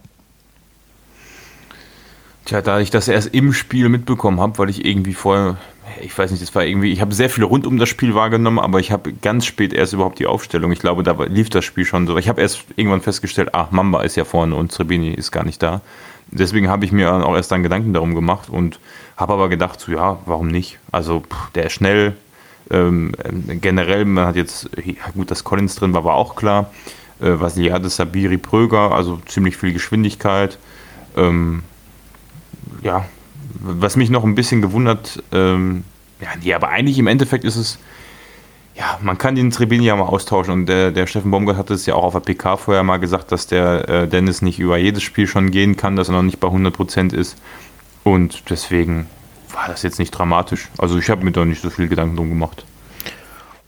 Tja, da ich das erst im Spiel mitbekommen habe, weil ich irgendwie vorher, ich weiß nicht, das war irgendwie, ich habe sehr viel rund um das Spiel wahrgenommen, aber ich habe ganz spät erst überhaupt die Aufstellung. Ich glaube, da lief das Spiel schon so. Ich habe erst irgendwann festgestellt, ach, Mamba ist ja vorne und Srebeni ist gar nicht da. Deswegen habe ich mir auch erst dann Gedanken darum gemacht und habe aber gedacht, so ja, warum nicht? Also pff, der ist schnell. Ähm, generell, man hat jetzt, gut, dass Collins drin war, war auch klar. Äh, Vasiliades, Sabiri, Pröger, also ziemlich viel Geschwindigkeit. Ähm, ja, was mich noch ein bisschen gewundert, ähm, ja, nee, aber eigentlich im Endeffekt ist es, ja, man kann den Trebini ja mal austauschen und der, der Steffen Baumgart hat es ja auch auf der PK vorher mal gesagt, dass der äh, Dennis nicht über jedes Spiel schon gehen kann, dass er noch nicht bei 100% ist. Und deswegen war das jetzt nicht dramatisch. Also ich habe mir da nicht so viel Gedanken drum gemacht.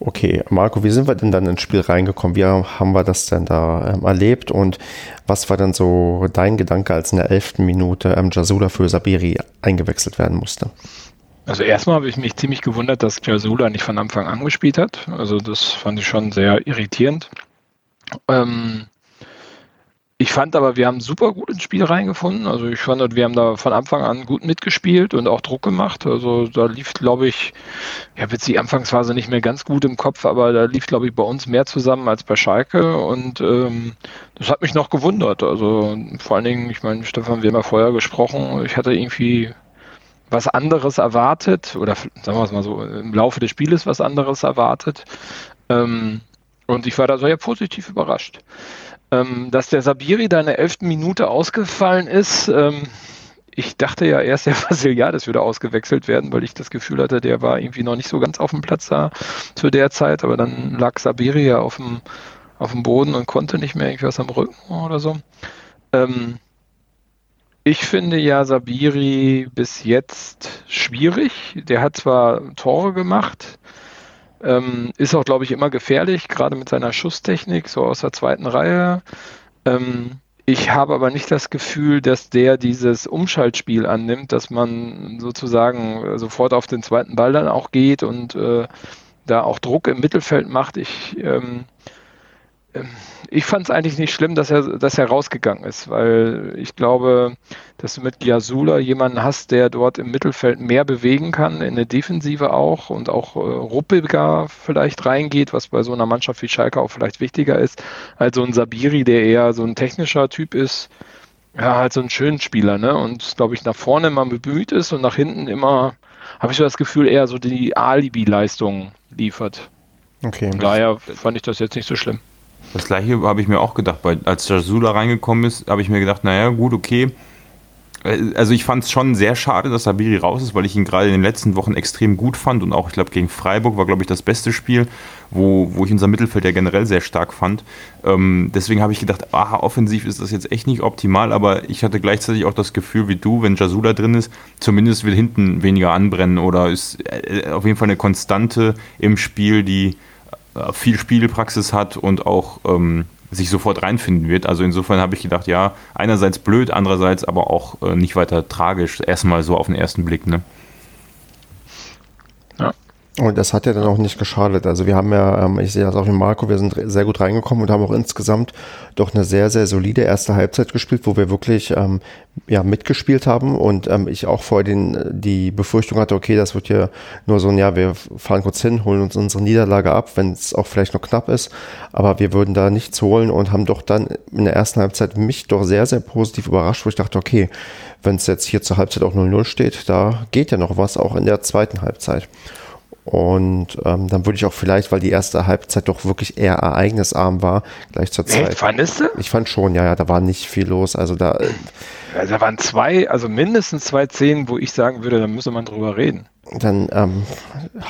Okay, Marco, wie sind wir denn dann ins Spiel reingekommen? Wie haben wir das denn da ähm, erlebt? Und was war dann so dein Gedanke, als in der elften Minute ähm, Jasula für Sabiri eingewechselt werden musste? Also erstmal habe ich mich ziemlich gewundert, dass Jasula nicht von Anfang an gespielt hat. Also das fand ich schon sehr irritierend. Ähm, ich fand aber, wir haben super gut ins Spiel reingefunden. Also ich fand, wir haben da von Anfang an gut mitgespielt und auch Druck gemacht. Also da lief, glaube ich, ich habe jetzt die Anfangsphase nicht mehr ganz gut im Kopf, aber da lief, glaube ich, bei uns mehr zusammen als bei Schalke und ähm, das hat mich noch gewundert. Also vor allen Dingen, ich meine, Stefan, wir haben ja vorher gesprochen, ich hatte irgendwie was anderes erwartet oder sagen wir es mal so, im Laufe des Spieles was anderes erwartet. Ähm, und ich war da sehr positiv überrascht. Ähm, dass der Sabiri da in der elften Minute ausgefallen ist, ähm, ich dachte ja erst, der Vasiliades würde ausgewechselt werden, weil ich das Gefühl hatte, der war irgendwie noch nicht so ganz auf dem Platz da zu der Zeit, aber dann lag Sabiri ja auf dem, auf dem Boden und konnte nicht mehr irgendwas am Rücken oder so. Ähm, ich finde ja Sabiri bis jetzt schwierig. Der hat zwar Tore gemacht, Ähm, ist auch, glaube ich, immer gefährlich, gerade mit seiner Schusstechnik, so aus der zweiten Reihe. Ähm, ich habe aber nicht das Gefühl, dass der dieses Umschaltspiel annimmt, dass man sozusagen sofort auf den zweiten Ball dann auch geht und äh, da auch Druck im Mittelfeld macht. Ich, ähm ich fand es eigentlich nicht schlimm, dass er, dass er rausgegangen ist, weil ich glaube, dass du mit Giasula jemanden hast, der dort im Mittelfeld mehr bewegen kann, in der Defensive auch und auch äh, ruppiger vielleicht reingeht, was bei so einer Mannschaft wie Schalke auch vielleicht wichtiger ist, als so ein Sabiri, der eher so ein technischer Typ ist. Ja, halt so ein schöner Spieler, ne? Und glaube ich, nach vorne immer bemüht ist und nach hinten immer, habe ich so das Gefühl, eher so die Alibi-Leistung liefert. Okay. Von daher fand ich das jetzt nicht so schlimm. Das gleiche habe ich mir auch gedacht, weil als Jasula reingekommen ist, habe ich mir gedacht, naja, gut, okay. Äh, also ich fand es schon sehr schade, dass Sabiri raus ist, weil ich ihn gerade in den letzten Wochen extrem gut fand und auch, ich glaube, gegen Freiburg war, glaube ich, das beste Spiel, wo, wo ich unser Mittelfeld ja generell sehr stark fand. Ähm, deswegen habe ich gedacht, aha, offensiv ist das jetzt echt nicht optimal, aber ich hatte gleichzeitig auch das Gefühl wie du, wenn Jasula drin ist, zumindest will hinten weniger anbrennen oder ist äh, auf jeden Fall eine Konstante im Spiel, die äh, viel Spielpraxis hat und auch ähm, sich sofort reinfinden wird. Also insofern habe ich gedacht, ja, einerseits blöd, andererseits aber auch äh, nicht weiter tragisch. Erstmal so auf den ersten Blick, ne? Und das hat ja dann auch nicht geschadet. Also wir haben ja, ähm, ich sehe das auch in Marco, wir sind sehr gut reingekommen und haben auch insgesamt doch eine sehr, sehr solide erste Halbzeit gespielt, wo wir wirklich ähm, ja, mitgespielt haben und ähm, ich auch vorher den, die Befürchtung hatte, okay, das wird ja nur so ein, ja, wir fahren kurz hin, holen uns unsere Niederlage ab, wenn es auch vielleicht noch knapp ist, aber wir würden da nichts holen und haben doch dann in der ersten Halbzeit mich doch sehr, sehr positiv überrascht, wo ich dachte, okay, wenn es jetzt hier zur Halbzeit auch 0-0 steht, da geht ja noch was, auch in der zweiten Halbzeit. Und ähm, dann würde ich auch vielleicht, weil die erste Halbzeit doch wirklich eher ereignisarm war, gleich zur Zeit. Echt, fandest du? Ich fand schon, ja, ja, da war nicht viel los. Also da. Äh, ja, da waren zwei, also mindestens zwei Szenen, wo ich sagen würde, da müsse man drüber reden. Dann ähm,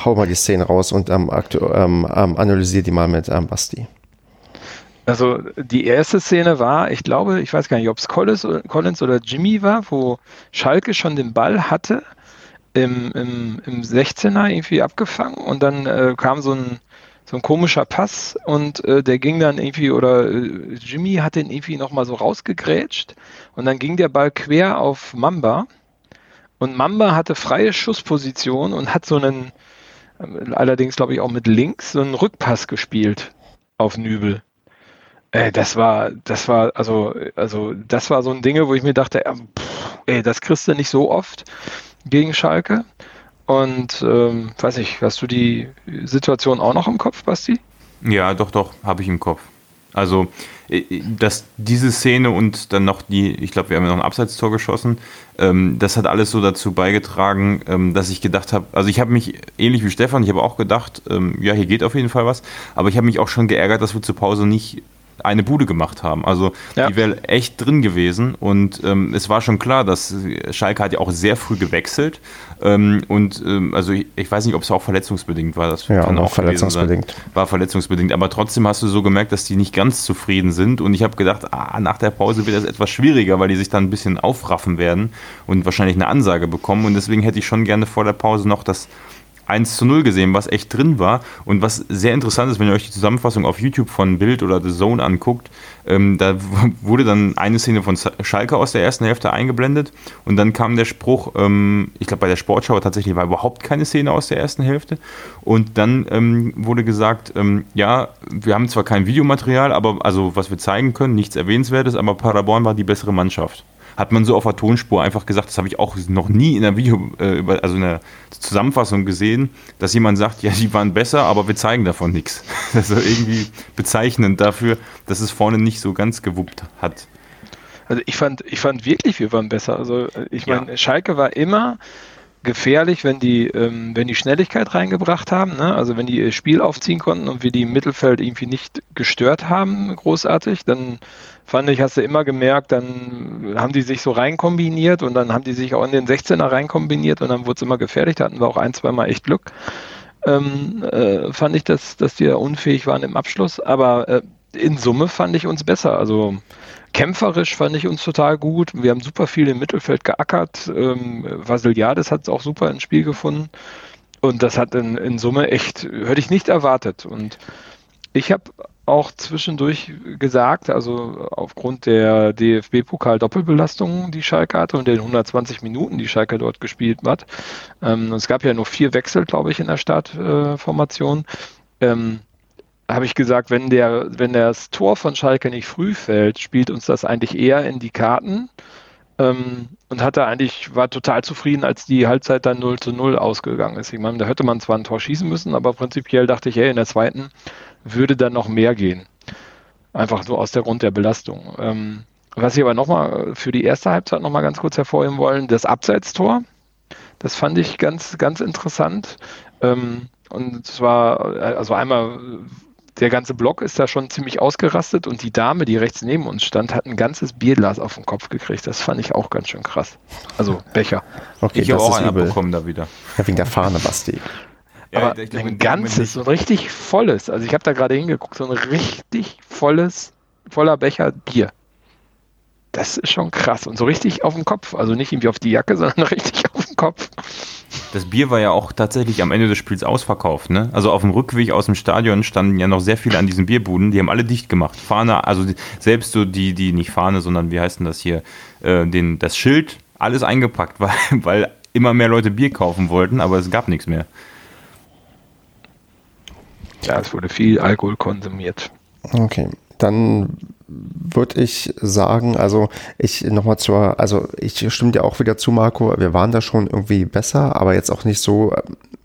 hau mal die Szene raus und ähm, ähm, ähm, analysiere die mal mit ähm, Basti. Also die erste Szene war, ich glaube, ich weiß gar nicht, ob es Collins, Collins oder Jimmy war, wo Schalke schon den Ball hatte im, im, im 16er irgendwie abgefangen und dann äh, kam so ein, so ein komischer Pass und äh, der ging dann irgendwie, oder äh, Jimmy hat den irgendwie nochmal so rausgegrätscht und dann ging der Ball quer auf Mamba und Mamba hatte freie Schussposition und hat so einen, äh, allerdings glaube ich auch mit links, so einen Rückpass gespielt auf Nübel. Äh, das war, das war, also, also, das war so ein Ding, wo ich mir dachte, äh, pff, ey, das kriegst du nicht so oft gegen Schalke. Und ähm, weiß ich, hast du die Situation auch noch im Kopf, Basti? Ja, doch, doch, habe ich im Kopf. Also, äh, dass diese Szene und dann noch die, ich glaube, wir haben noch ein Abseitstor geschossen, ähm, das hat alles so dazu beigetragen, ähm, dass ich gedacht habe, also ich habe mich ähnlich wie Stefan, ich habe auch gedacht, ähm, ja, hier geht auf jeden Fall was, aber ich habe mich auch schon geärgert, dass wir zur Pause nicht eine Bude gemacht haben. Also ja. die wäre echt drin gewesen und ähm, es war schon klar, dass Schalke hat ja auch sehr früh gewechselt ähm, und ähm, also ich, ich, weiß nicht, ob es auch verletzungsbedingt war. Das ja, kann auch verletzungsbedingt. War verletzungsbedingt, aber trotzdem hast du so gemerkt, dass die nicht ganz zufrieden sind und ich habe gedacht, ah, nach der Pause wird das etwas schwieriger, weil die sich dann ein bisschen aufraffen werden und wahrscheinlich eine Ansage bekommen und deswegen hätte ich schon gerne vor der Pause noch das 1 zu 0 gesehen, was echt drin war. Und was sehr interessant ist, wenn ihr euch die Zusammenfassung auf YouTube von Bild oder The Zone anguckt, ähm, da wurde dann eine Szene von Schalke aus der ersten Hälfte eingeblendet und dann kam der Spruch, ähm, ich glaube bei der Sportschau tatsächlich war überhaupt keine Szene aus der ersten Hälfte. Und dann ähm, wurde gesagt, ähm, ja, wir haben zwar kein Videomaterial, aber also was wir zeigen können, nichts Erwähnenswertes, aber Paderborn war die bessere Mannschaft hat man so auf der Tonspur einfach gesagt, das habe ich auch noch nie in der Video, äh, also in der Zusammenfassung gesehen, dass jemand sagt, ja, die waren besser, aber wir zeigen davon nichts. Also irgendwie bezeichnend dafür, dass es vorne nicht so ganz gewuppt hat. Also ich fand, ich fand wirklich, wir waren besser. Also äh, ich meine, ja. Schalke war immer gefährlich, wenn die, ähm, wenn die Schnelligkeit reingebracht haben, ne? also wenn die ihr Spiel aufziehen konnten und wir die im Mittelfeld irgendwie nicht gestört haben, großartig, dann fand ich, hast du immer gemerkt, dann haben die sich so reinkombiniert und dann haben die sich auch in den 16er reinkombiniert und dann wurde es immer gefährlich, da hatten wir auch ein, zweimal echt Glück. Ähm, äh, fand ich, dass, dass die unfähig waren im Abschluss, aber äh, in Summe fand ich uns besser. Also Kämpferisch fand ich uns total gut. Wir haben super viel im Mittelfeld geackert. Ähm, Vasiliades hat es auch super ins Spiel gefunden. Und das hat in, in Summe echt, hätte ich nicht erwartet. Und ich habe auch zwischendurch gesagt, also aufgrund der DFB-Pokal-Doppelbelastung, die Schalke hatte und den 120 Minuten, die Schalke dort gespielt hat. Ähm, es gab ja nur vier Wechsel, glaube ich, in der Startformation. Äh, ähm, habe ich gesagt, wenn der, wenn das Tor von Schalke nicht früh fällt, spielt uns das eigentlich eher in die Karten. Ähm, und hatte eigentlich, war total zufrieden, als die Halbzeit dann 0 zu 0 ausgegangen ist. Ich meine, da hätte man zwar ein Tor schießen müssen, aber prinzipiell dachte ich, hey, in der zweiten würde dann noch mehr gehen. Einfach so aus der Grund der Belastung. Ähm, was ich aber nochmal für die erste Halbzeit nochmal ganz kurz hervorheben wollen, das Abseitstor. Das fand ich ganz, ganz interessant. Ähm, und zwar, also einmal der ganze Block ist da schon ziemlich ausgerastet und die Dame, die rechts neben uns stand, hat ein ganzes Bierglas auf den Kopf gekriegt. Das fand ich auch ganz schön krass. Also Becher. Okay, ich habe auch einen abbekommen da wieder. Ja, wegen der Fahne, Basti. Ja, Aber glaub, ein ganzes, so ein richtig volles, also ich habe da gerade hingeguckt, so ein richtig volles, voller Becher Bier. Das ist schon krass und so richtig auf dem Kopf. Also nicht irgendwie auf die Jacke, sondern richtig auf dem Kopf. Das Bier war ja auch tatsächlich am Ende des Spiels ausverkauft. Ne? Also auf dem Rückweg aus dem Stadion standen ja noch sehr viele an diesen Bierbuden. Die haben alle dicht gemacht. Fahne, also selbst so die, die nicht Fahne, sondern wie heißt denn das hier, äh, den, das Schild, alles eingepackt, weil, weil immer mehr Leute Bier kaufen wollten, aber es gab nichts mehr. Ja, es wurde viel Alkohol konsumiert. Okay, dann würde ich sagen, also ich nochmal zur, also ich stimme dir auch wieder zu, Marco, wir waren da schon irgendwie besser, aber jetzt auch nicht so,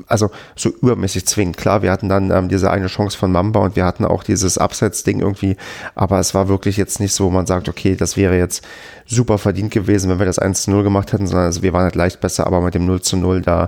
also so übermäßig zwingend. Klar, wir hatten dann ähm, diese eine Chance von Mamba und wir hatten auch dieses Abseits-Ding irgendwie, aber es war wirklich jetzt nicht so, man sagt, okay, das wäre jetzt super verdient gewesen, wenn wir das 1 zu 0 gemacht hätten, sondern also wir waren halt leicht besser, aber mit dem 0 zu 0, da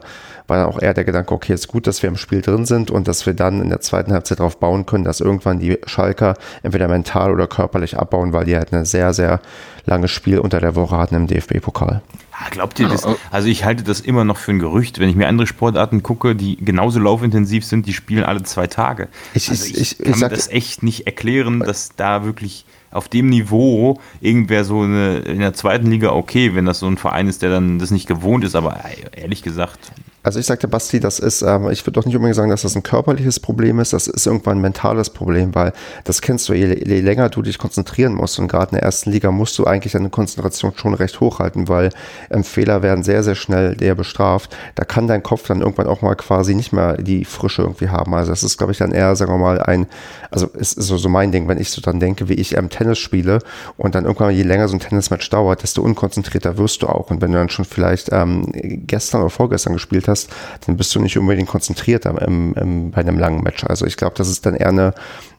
war dann auch eher der Gedanke, okay, ist gut, dass wir im Spiel drin sind und dass wir dann in der zweiten Halbzeit darauf bauen können, dass irgendwann die Schalker entweder mental oder körperlich abbauen, weil die halt eine sehr, sehr langes Spiel unter der Woche hatten im DFB-Pokal. Ja, glaubt ihr das? Also ich halte das immer noch für ein Gerücht. Wenn ich mir andere Sportarten gucke, die genauso laufintensiv sind, die spielen alle zwei Tage. Ich, also ich, ich, ich kann mir das echt nicht erklären, dass da wirklich auf dem Niveau irgendwer so eine, in der zweiten Liga okay, wenn das so ein Verein ist, der dann das nicht gewohnt ist, aber ehrlich gesagt, also ich sagte Basti, das ist, ähm, ich würde doch nicht unbedingt sagen, dass das ein körperliches Problem ist, das ist irgendwann ein mentales Problem, weil das kennst du, je, je länger du dich konzentrieren musst und gerade in der ersten Liga musst du eigentlich deine Konzentration schon recht hochhalten, weil ähm, Fehler werden sehr, sehr schnell der bestraft. Da kann dein Kopf dann irgendwann auch mal quasi nicht mehr die Frische irgendwie haben. Also das ist, glaube ich, dann eher, sagen wir mal, ein, also ist, ist so, so mein Ding, wenn ich so dann denke, wie ich ähm, Tennis spiele und dann irgendwann, je länger so ein Tennismatch dauert, desto unkonzentrierter wirst du auch. Und wenn du dann schon vielleicht ähm, gestern oder vorgestern gespielt hast, hast, dann bist du nicht unbedingt konzentriert im, im, bei einem langen Match. Also ich glaube, das ist dann eher eine,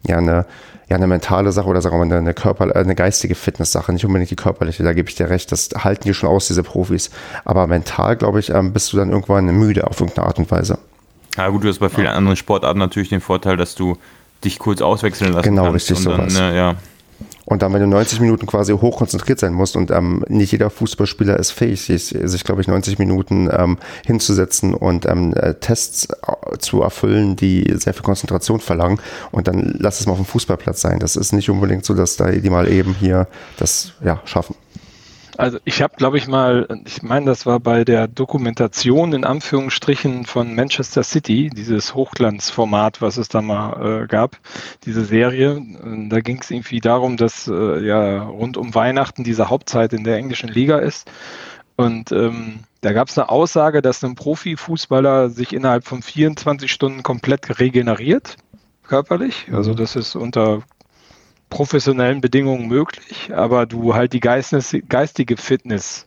ja, eine, ja, eine mentale Sache oder sagen wir mal eine, Körper, eine geistige Fitness-Sache, nicht unbedingt die körperliche, da gebe ich dir recht, das halten die schon aus, diese Profis. Aber mental, glaube ich, ähm, bist du dann irgendwann müde auf irgendeine Art und Weise. Ja gut, du hast bei vielen anderen Sportarten natürlich den Vorteil, dass du dich kurz auswechseln lassen genau, kannst. Genau, richtig sowas. Ne, ja. Und dann, wenn du 90 Minuten quasi hoch konzentriert sein musst und ähm, nicht jeder Fußballspieler ist fähig, sich, sich glaube ich, 90 Minuten ähm, hinzusetzen und ähm, äh, Tests äh, zu erfüllen, die sehr viel Konzentration verlangen. Und dann lass es mal auf dem Fußballplatz sein. Das ist nicht unbedingt so, dass da die mal eben hier das ja, schaffen. Also ich habe, glaube ich mal, ich meine, das war bei der Dokumentation in Anführungsstrichen von Manchester City, dieses Hochglanzformat, was es da mal äh, gab, diese Serie. Da ging es irgendwie darum, dass äh, ja rund um Weihnachten diese Hauptzeit in der englischen Liga ist. Und ähm, da gab es eine Aussage, dass ein Profifußballer sich innerhalb von 24 Stunden komplett regeneriert, körperlich. Also das ist unter professionellen Bedingungen möglich, aber du halt die geistige Fitness,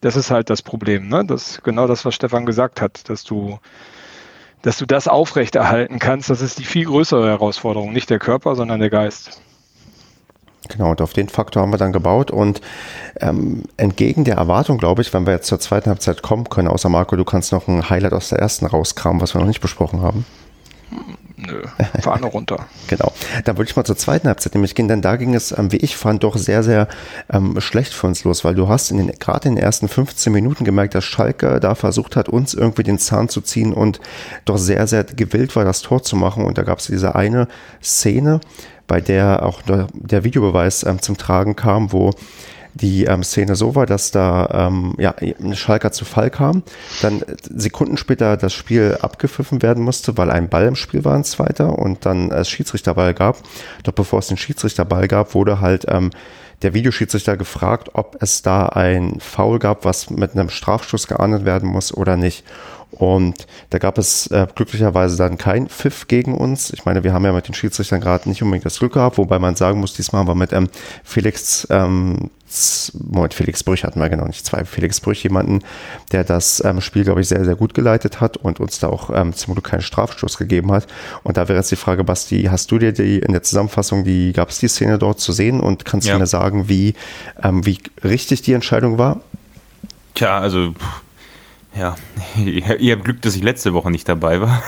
das ist halt das Problem, ne? Das genau das, was Stefan gesagt hat, dass du, dass du das aufrechterhalten kannst, das ist die viel größere Herausforderung, nicht der Körper, sondern der Geist. Genau, und auf den Faktor haben wir dann gebaut und ähm, entgegen der Erwartung, glaube ich, wenn wir jetzt zur zweiten Halbzeit kommen können, außer Marco, du kannst noch ein Highlight aus der ersten rauskramen, was wir noch nicht besprochen haben. Nö, Fahne runter. genau. Dann würde ich mal zur zweiten Halbzeit nämlich gehen, denn da ging es, ähm, wie ich fand, doch sehr, sehr ähm, schlecht für uns los, weil du hast in den, gerade in den ersten 15 Minuten gemerkt, dass Schalke da versucht hat, uns irgendwie den Zahn zu ziehen und doch sehr, sehr gewillt war, das Tor zu machen. Und da gab es diese eine Szene, bei der auch der, der Videobeweis ähm, zum Tragen kam, wo die ähm, Szene so war, dass da ähm, ja, ein Schalker zu Fall kam, dann Sekunden später das Spiel abgepfiffen werden musste, weil ein Ball im Spiel war, ein zweiter, und dann es Schiedsrichterball gab. Doch bevor es den Schiedsrichterball gab, wurde halt ähm, der Videoschiedsrichter gefragt, ob es da ein Foul gab, was mit einem Strafstoß geahndet werden muss oder nicht. Und da gab es äh, glücklicherweise dann kein Pfiff gegen uns. Ich meine, wir haben ja mit den Schiedsrichtern gerade nicht unbedingt das Glück gehabt, wobei man sagen muss, diesmal haben wir mit ähm, Felix, ähm, Moment, Felix Brüch hatten wir genau nicht zwei, Felix Brüch jemanden, der das ähm, Spiel, glaube ich, sehr, sehr gut geleitet hat und uns da auch ähm, zum Glück keinen Strafstoß gegeben hat. Und da wäre jetzt die Frage, Basti, hast du dir die in der Zusammenfassung, die gab es die Szene dort zu sehen und kannst ja. du mir sagen, wie, ähm, wie richtig die Entscheidung war? Tja, also ja, ihr habt Glück, dass ich letzte Woche nicht dabei war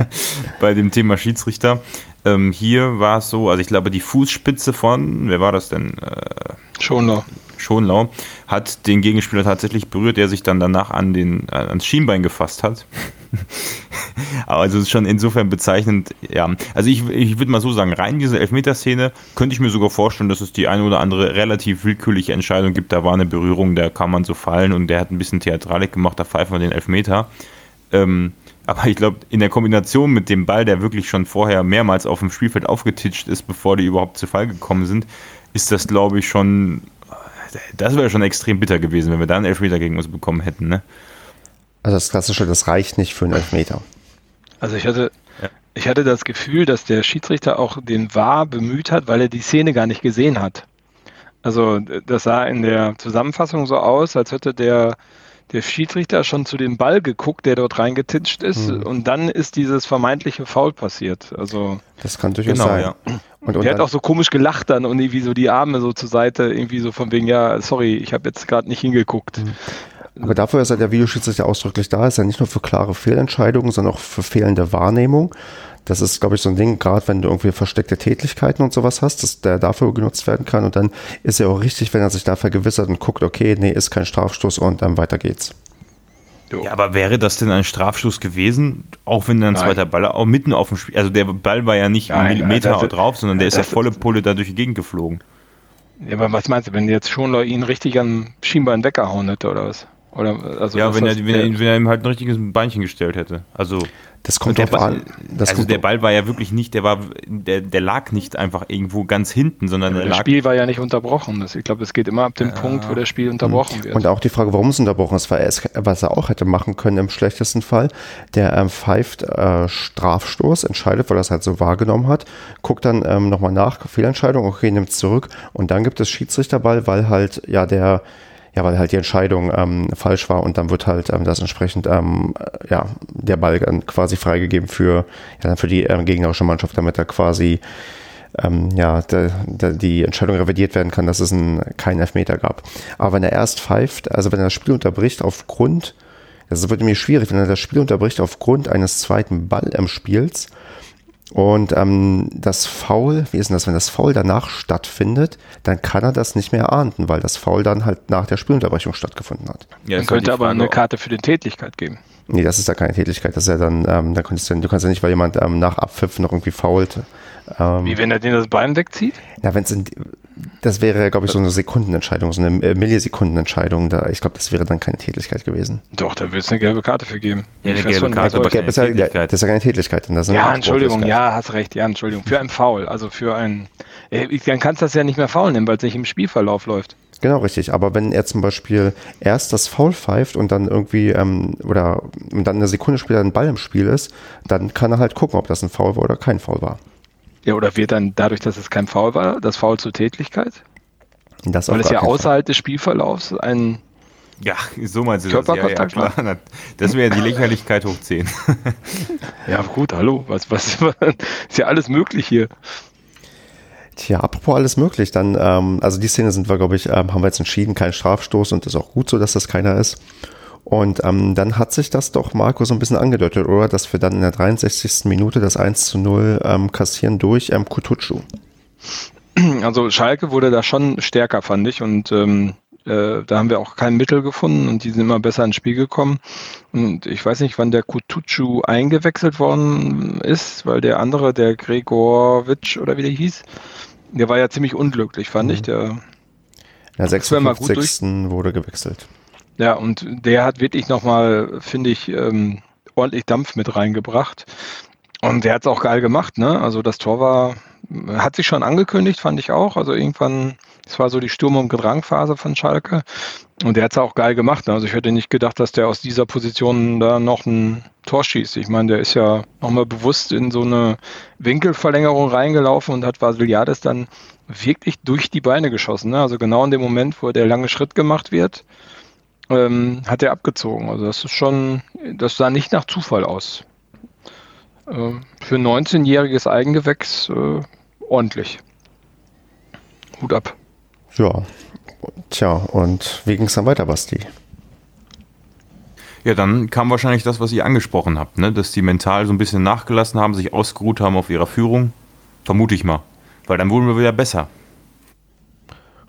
bei dem Thema Schiedsrichter. Ähm, hier war es so, also ich glaube, die Fußspitze von, wer war das denn? Äh, Schonlau. Schonlau hat den Gegenspieler tatsächlich berührt, der sich dann danach an den, äh, ans Schienbein gefasst hat. also es ist schon insofern bezeichnend, ja. Also ich, ich würde mal so sagen, rein diese Elfmeterszene könnte ich mir sogar vorstellen, dass es die eine oder andere relativ willkürliche Entscheidung gibt. Da war eine Berührung, da kann man so fallen und der hat ein bisschen Theatralik gemacht, da pfeifen wir den Elfmeter. Ähm, aber ich glaube, in der Kombination mit dem Ball, der wirklich schon vorher mehrmals auf dem Spielfeld aufgetitscht ist, bevor die überhaupt zu Fall gekommen sind, ist das, glaube ich, schon. Das wäre schon extrem bitter gewesen, wenn wir da einen Elfmeter gegen uns bekommen hätten, ne? Also das Klassische, das reicht nicht für einen Elfmeter. Also ich hatte, ja. ich hatte das Gefühl, dass der Schiedsrichter auch den War bemüht hat, weil er die Szene gar nicht gesehen hat. Also das sah in der Zusammenfassung so aus, als hätte der, der Schiedsrichter schon zu dem Ball geguckt, der dort reingetitscht ist, mhm. und dann ist dieses vermeintliche Foul passiert. Also das kann durchaus genau, sein. Ja. Und, und der hat auch so komisch gelacht dann und irgendwie so die Arme so zur Seite, irgendwie so von wegen, ja, sorry, ich habe jetzt gerade nicht hingeguckt. Mhm. Aber dafür ist ja der Videoschiedsrichter ausdrücklich da, ist ja nicht nur für klare Fehlentscheidungen, sondern auch für fehlende Wahrnehmung. Das ist, glaube ich, so ein Ding, gerade wenn du irgendwie versteckte Tätigkeiten und sowas hast, dass der dafür genutzt werden kann. Und dann ist ja auch richtig, wenn er sich da vergewissert und guckt, okay, nee, ist kein Strafstoß und dann weiter geht's. Ja, aber wäre das denn ein Strafstoß gewesen, auch wenn dann ein zweiter Ball auch mitten auf dem Spiel, also der Ball war ja nicht Nein, einen Millimeter das, drauf, sondern der ist ja volle Pulle da durch die Gegend geflogen. Ja, aber was meinst du, wenn jetzt schon ihn richtig am Schienbein weggehauen hätte oder was? Oder, also ja, wenn er, wenn, er, wenn er ihm halt ein richtiges Beinchen gestellt hätte. Also das kommt der Ball, das also der Ball war ja wirklich nicht, der war, der, der lag nicht einfach irgendwo ganz hinten, sondern ja, der das Spiel war ja nicht unterbrochen. ich glaube, es geht immer ab dem ja. Punkt, wo das Spiel unterbrochen wird. Und auch die Frage, warum es unterbrochen ist, weil er es, was er auch hätte machen können im schlechtesten Fall, der ähm, pfeift äh, Strafstoß, entscheidet, weil er es halt so wahrgenommen hat, guckt dann ähm, nochmal nach, Fehlentscheidung, okay, nimmt es zurück und dann gibt es Schiedsrichterball, weil halt ja der ja, weil halt die Entscheidung ähm, falsch war und dann wird halt ähm, das entsprechend, ähm, ja, der Ball dann quasi freigegeben für, ja, für die ähm, gegnerische Mannschaft, damit da quasi ähm, ja, de, de, die Entscheidung revidiert werden kann, dass es ein, keinen Elfmeter gab. Aber wenn er erst pfeift, also wenn er das Spiel unterbricht aufgrund, das wird mir schwierig, wenn er das Spiel unterbricht aufgrund eines zweiten Ball im Spiels, und ähm, das Foul, wie ist denn das, wenn das Foul danach stattfindet, dann kann er das nicht mehr ahnden, weil das Foul dann halt nach der Spielunterbrechung stattgefunden hat. Ja, dann könnte aber eine Karte für die Tätigkeit geben. Nee, das ist ja keine Tätigkeit. Das ist ja dann, ähm, dann könntest du, du kannst ja nicht, weil jemand ähm, nach Abpfiff noch irgendwie fault. Ähm, Wie wenn er den das Bein wegzieht? Ja, wenn es das wäre, glaube ich, so eine Sekundenentscheidung, so eine äh, Millisekundenentscheidung. Da, ich glaube, das wäre dann keine Tätigkeit gewesen. Doch, da wird es eine gelbe Karte für geben. Ja, eine gelbe Karte, aber ist ja, das ist ja keine Tätigkeit. Das ja, Entschuldigung, ja, hast recht, ja, Entschuldigung. Für ein Foul, also für ein, äh, dann kannst du das ja nicht mehr Foul nehmen, weil es nicht im Spielverlauf läuft. Genau, richtig. Aber wenn er zum Beispiel erst das Foul pfeift und dann irgendwie, ähm, oder und dann eine Sekunde später ein Ball im Spiel ist, dann kann er halt gucken, ob das ein Foul war oder kein Foul war. Ja, oder wird dann dadurch, dass es kein Foul war, das Foul zur Tätigkeit? Das Weil es ja außerhalb Fall. des Spielverlaufs ein ja, so meinst du das. Ja, ja, klar. Das wäre die Lächerlichkeit hoch 10. ja, gut, hallo. Was, was, ist ja alles möglich hier. Tja, apropos alles möglich, dann, ähm, also die Szene sind wir, glaube ich, ähm, haben wir jetzt entschieden, kein Strafstoß und ist auch gut so, dass das keiner ist. Und ähm, dann hat sich das doch, Marco, so ein bisschen angedeutet, oder? Dass wir dann in der 63. Minute das 1 zu 0 ähm, kassieren durch ähm, Kutucu. Also Schalke wurde da schon stärker, fand ich. Und ähm, äh, da haben wir auch kein Mittel gefunden und die sind immer besser ins Spiel gekommen. Und ich weiß nicht, wann der Kutucu eingewechselt worden ist, weil der andere, der Gregorwitsch oder wie der hieß, der war ja ziemlich unglücklich, fand mhm. ich. Der Ja, 56. wurde gewechselt. Ja, und der hat wirklich nochmal, finde ich, ähm, ordentlich Dampf mit reingebracht. Und der hat es auch geil gemacht, ne? Also das Tor war, hat sich schon angekündigt, fand ich auch. Also irgendwann, es war so die Sturm- und Gedrangphase von Schalke. Und der hat es auch geil gemacht. Ne? Also ich hätte nicht gedacht, dass der aus dieser Position da noch ein Tor schießt. Ich meine, der ist ja nochmal bewusst in so eine Winkelverlängerung reingelaufen und hat Vasiliades dann wirklich durch die Beine geschossen. Ne? Also genau in dem Moment, wo der lange Schritt gemacht wird, ähm, hat er abgezogen. Also das ist schon, das sah nicht nach Zufall aus. Äh, für ein 19-jähriges Eigengewächs äh, ordentlich. Hut ab. Ja, tja, und wie ging es dann weiter, Basti? Ja, dann kam wahrscheinlich das, was ihr angesprochen habt, ne? dass die mental so ein bisschen nachgelassen haben, sich ausgeruht haben auf ihrer Führung. Vermute ich mal. Weil dann wurden wir wieder besser.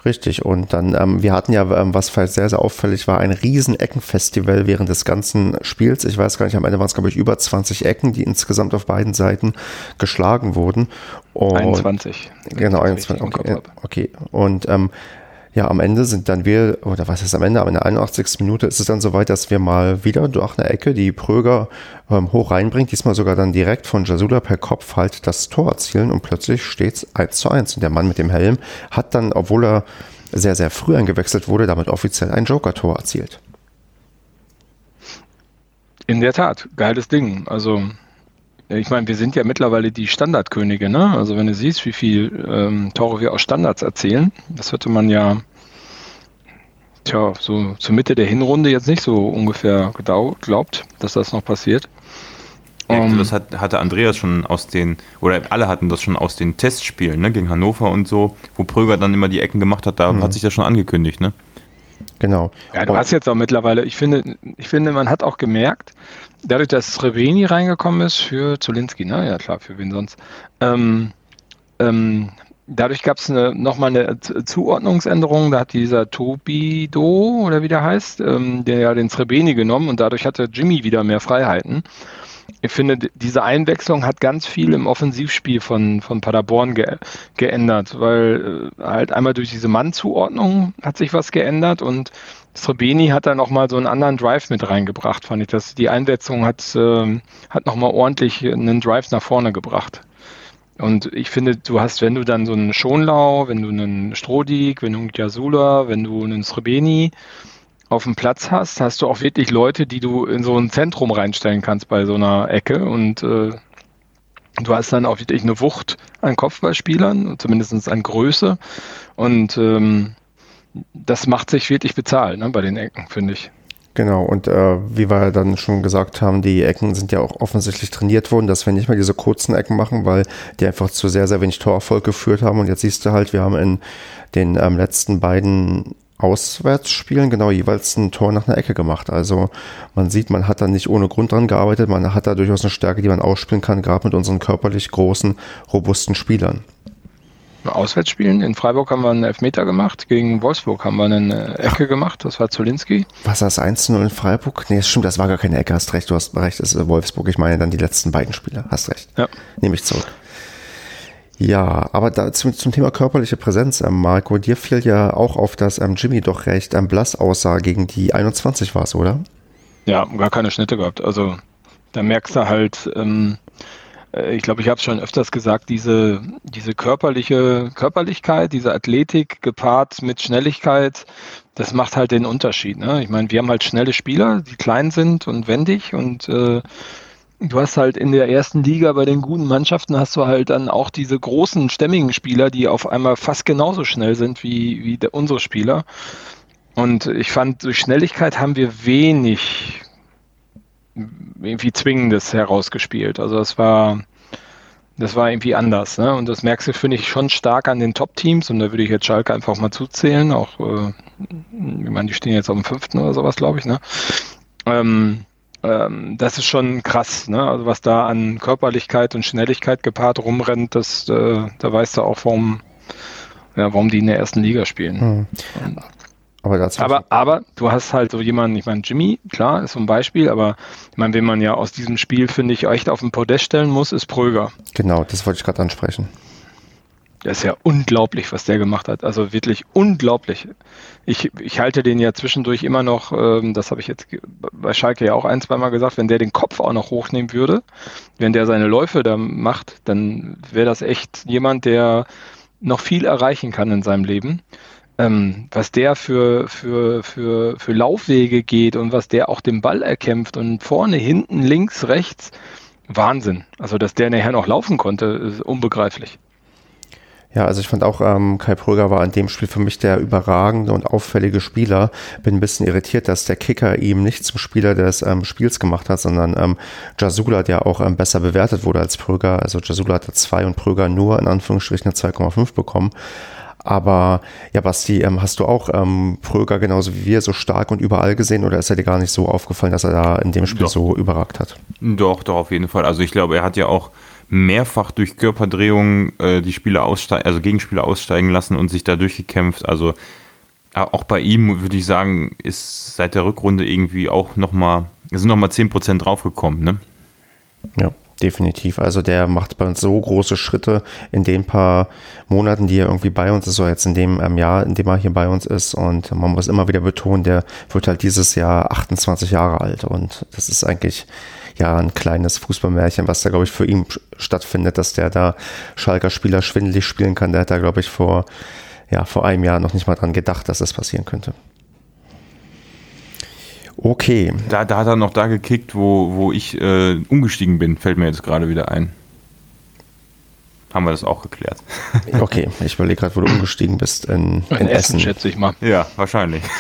Richtig, und dann, ähm, wir hatten ja, ähm, was sehr, sehr auffällig war, ein riesen Eckenfestival während des ganzen Spiels. Ich weiß gar nicht, am Ende waren es, glaube ich, über 20 Ecken, die insgesamt auf beiden Seiten geschlagen wurden. Und, 21. Genau, 21. Okay, okay. Und ähm, ja, am Ende sind dann wir, oder was ist am Ende, aber in der 81. Minute ist es dann soweit, dass wir mal wieder durch eine Ecke die Pröger ähm, hoch reinbringt, diesmal sogar dann direkt von Jasula per Kopf halt das Tor erzielen und plötzlich steht es 1 zu 1. Und der Mann mit dem Helm hat dann, obwohl er sehr, sehr früh eingewechselt wurde, damit offiziell ein Joker-Tor erzielt. In der Tat, geiles Ding. Also ich meine, wir sind ja mittlerweile die Standardkönige, ne? Also wenn du siehst, wie viel ähm, Tore wir aus Standards erzählen, das hätte man ja, tja, so zur Mitte der Hinrunde jetzt nicht so ungefähr geglaubt, dass das noch passiert. Ja, um, das hat, hatte Andreas schon aus den, oder alle hatten das schon aus den Testspielen, ne, gegen Hannover und so, wo Pröger dann immer die Ecken gemacht hat, da mhm. hat sich das schon angekündigt, ne? Genau. Ja, du hast jetzt auch mittlerweile, ich finde, ich finde, man hat auch gemerkt, dadurch, dass Sreveni reingekommen ist für Zulinski, ne? Ja klar, für wen sonst. Ähm, ähm, dadurch gab es nochmal eine Zuordnungsänderung. Da hat dieser Tobido, oder wie der heißt, ähm, der ja den Srebeni genommen und dadurch hatte Jimmy wieder mehr Freiheiten. Ich finde, diese Einwechslung hat ganz viel im Offensivspiel von, von Paderborn ge geändert, weil äh, halt einmal durch diese Mannzuordnung hat sich was geändert und Srebeni hat da nochmal so einen anderen Drive mit reingebracht, fand ich. Das, die Einsetzung hat, äh, hat nochmal ordentlich einen Drive nach vorne gebracht. Und ich finde, du hast, wenn du dann so einen Schonlau, wenn du einen Strodig, wenn du einen Jasula, wenn du einen Srebeni auf dem Platz hast, hast du auch wirklich Leute, die du in so ein Zentrum reinstellen kannst bei so einer Ecke. Und äh, du hast dann auch wirklich eine Wucht an Kopfballspielern, zumindest an Größe. Und ähm, das macht sich wirklich bezahlt ne, bei den Ecken, finde ich. Genau, und äh, wie wir dann schon gesagt haben, die Ecken sind ja auch offensichtlich trainiert worden, dass wir nicht mehr diese kurzen Ecken machen, weil die einfach zu sehr, sehr wenig Torerfolg geführt haben. Und jetzt siehst du halt, wir haben in den ähm, letzten beiden Auswärtsspielen genau jeweils ein Tor nach einer Ecke gemacht. Also man sieht, man hat da nicht ohne Grund dran gearbeitet, man hat da durchaus eine Stärke, die man ausspielen kann, gerade mit unseren körperlich großen, robusten Spielern. Auswärtsspielen. In Freiburg haben wir einen Elfmeter gemacht, gegen Wolfsburg haben wir eine Ecke gemacht, das war Zolinski. Was das 1-0 in Freiburg? Nee, das stimmt, das war gar keine Ecke, hast recht, du hast recht, das ist Wolfsburg. Ich meine dann die letzten beiden Spiele, hast recht. Ja. Nehme ich zurück. Ja, aber da, zum, zum Thema körperliche Präsenz, ähm, Marco, dir fiel ja auch auf, dass ähm, Jimmy doch recht ähm, blass aussah gegen die 21 war es, oder? Ja, gar keine Schnitte gehabt. Also da merkst du halt, ähm, äh, ich glaube, ich habe es schon öfters gesagt, diese, diese körperliche Körperlichkeit, diese Athletik gepaart mit Schnelligkeit, das macht halt den Unterschied. Ne? Ich meine, wir haben halt schnelle Spieler, die klein sind und wendig und äh, du hast halt in der ersten Liga bei den guten Mannschaften hast du halt dann auch diese großen, stämmigen Spieler, die auf einmal fast genauso schnell sind wie, wie unsere Spieler. Und ich fand, durch Schnelligkeit haben wir wenig irgendwie Zwingendes herausgespielt. Also das war, das war irgendwie anders. Ne? Und das merkst du, finde ich, schon stark an den Top-Teams. Und da würde ich jetzt Schalke einfach mal zuzählen. Auch, äh, ich meine, die stehen jetzt auf dem fünften oder sowas, glaube ich. Ne? Ähm, ähm, das ist schon krass. Ne? Also was da an Körperlichkeit und Schnelligkeit gepaart rumrennt, das, äh, da weißt du auch, warum, ja, warum die in der ersten Liga spielen. Mhm. Aber, dazu aber, aber du hast halt so jemanden, ich meine, Jimmy, klar, ist so ein Beispiel, aber ich meine, wen man ja aus diesem Spiel, finde ich, echt auf den Podest stellen muss, ist Pröger. Genau, das wollte ich gerade ansprechen. Das ist ja unglaublich, was der gemacht hat. Also wirklich unglaublich. Ich, ich halte den ja zwischendurch immer noch, ähm, das habe ich jetzt bei Schalke ja auch ein, zweimal gesagt, wenn der den Kopf auch noch hochnehmen würde, wenn der seine Läufe da macht, dann wäre das echt jemand, der noch viel erreichen kann in seinem Leben. Ähm, was der für, für, für, für Laufwege geht und was der auch den Ball erkämpft und vorne, hinten, links, rechts, Wahnsinn. Also, dass der nachher noch laufen konnte, ist unbegreiflich. Ja, also ich fand auch, ähm, Kai Pröger war in dem Spiel für mich der überragende und auffällige Spieler. Bin ein bisschen irritiert, dass der Kicker ihm nicht zum Spieler des ähm, Spiels gemacht hat, sondern ähm, Jasula, der auch ähm, besser bewertet wurde als Pröger. Also Jasula hatte zwei und Pröger nur in Anführungsstrichen 2,5 bekommen. Aber ja, Basti, ähm, hast du auch ähm, Pröger genauso wie wir so stark und überall gesehen oder ist er dir gar nicht so aufgefallen, dass er da in dem Spiel doch. so überragt hat? Doch, doch, auf jeden Fall. Also ich glaube, er hat ja auch mehrfach durch Körperdrehungen äh, die Spieler aussteigen, also Gegenspieler aussteigen lassen und sich da durchgekämpft. Also auch bei ihm würde ich sagen, ist seit der Rückrunde irgendwie auch nochmal, sind nochmal 10% draufgekommen, ne? Ja, definitiv. Also der macht bei uns so große Schritte in den paar Monaten, die er irgendwie bei uns ist, oder jetzt in dem ähm, Jahr, in dem er hier bei uns ist. Und man muss immer wieder betonen, der wird halt dieses Jahr 28 Jahre alt. Und das ist eigentlich ja ein kleines Fußballmärchen, was da, glaube ich, für ihn stattfindet, dass der da Schalker Spieler schwindelig spielen kann. Der hat da, glaube ich, vor, ja, vor einem Jahr noch nicht mal dran gedacht, dass das passieren könnte. Okay. Da, da hat er noch da gekickt, wo, wo ich äh, umgestiegen bin, fällt mir jetzt gerade wieder ein. Haben wir das auch geklärt. Okay, ich überlege gerade, wo du umgestiegen bist. In, in, in Essen, Essen, schätze ich mal. Ja, wahrscheinlich.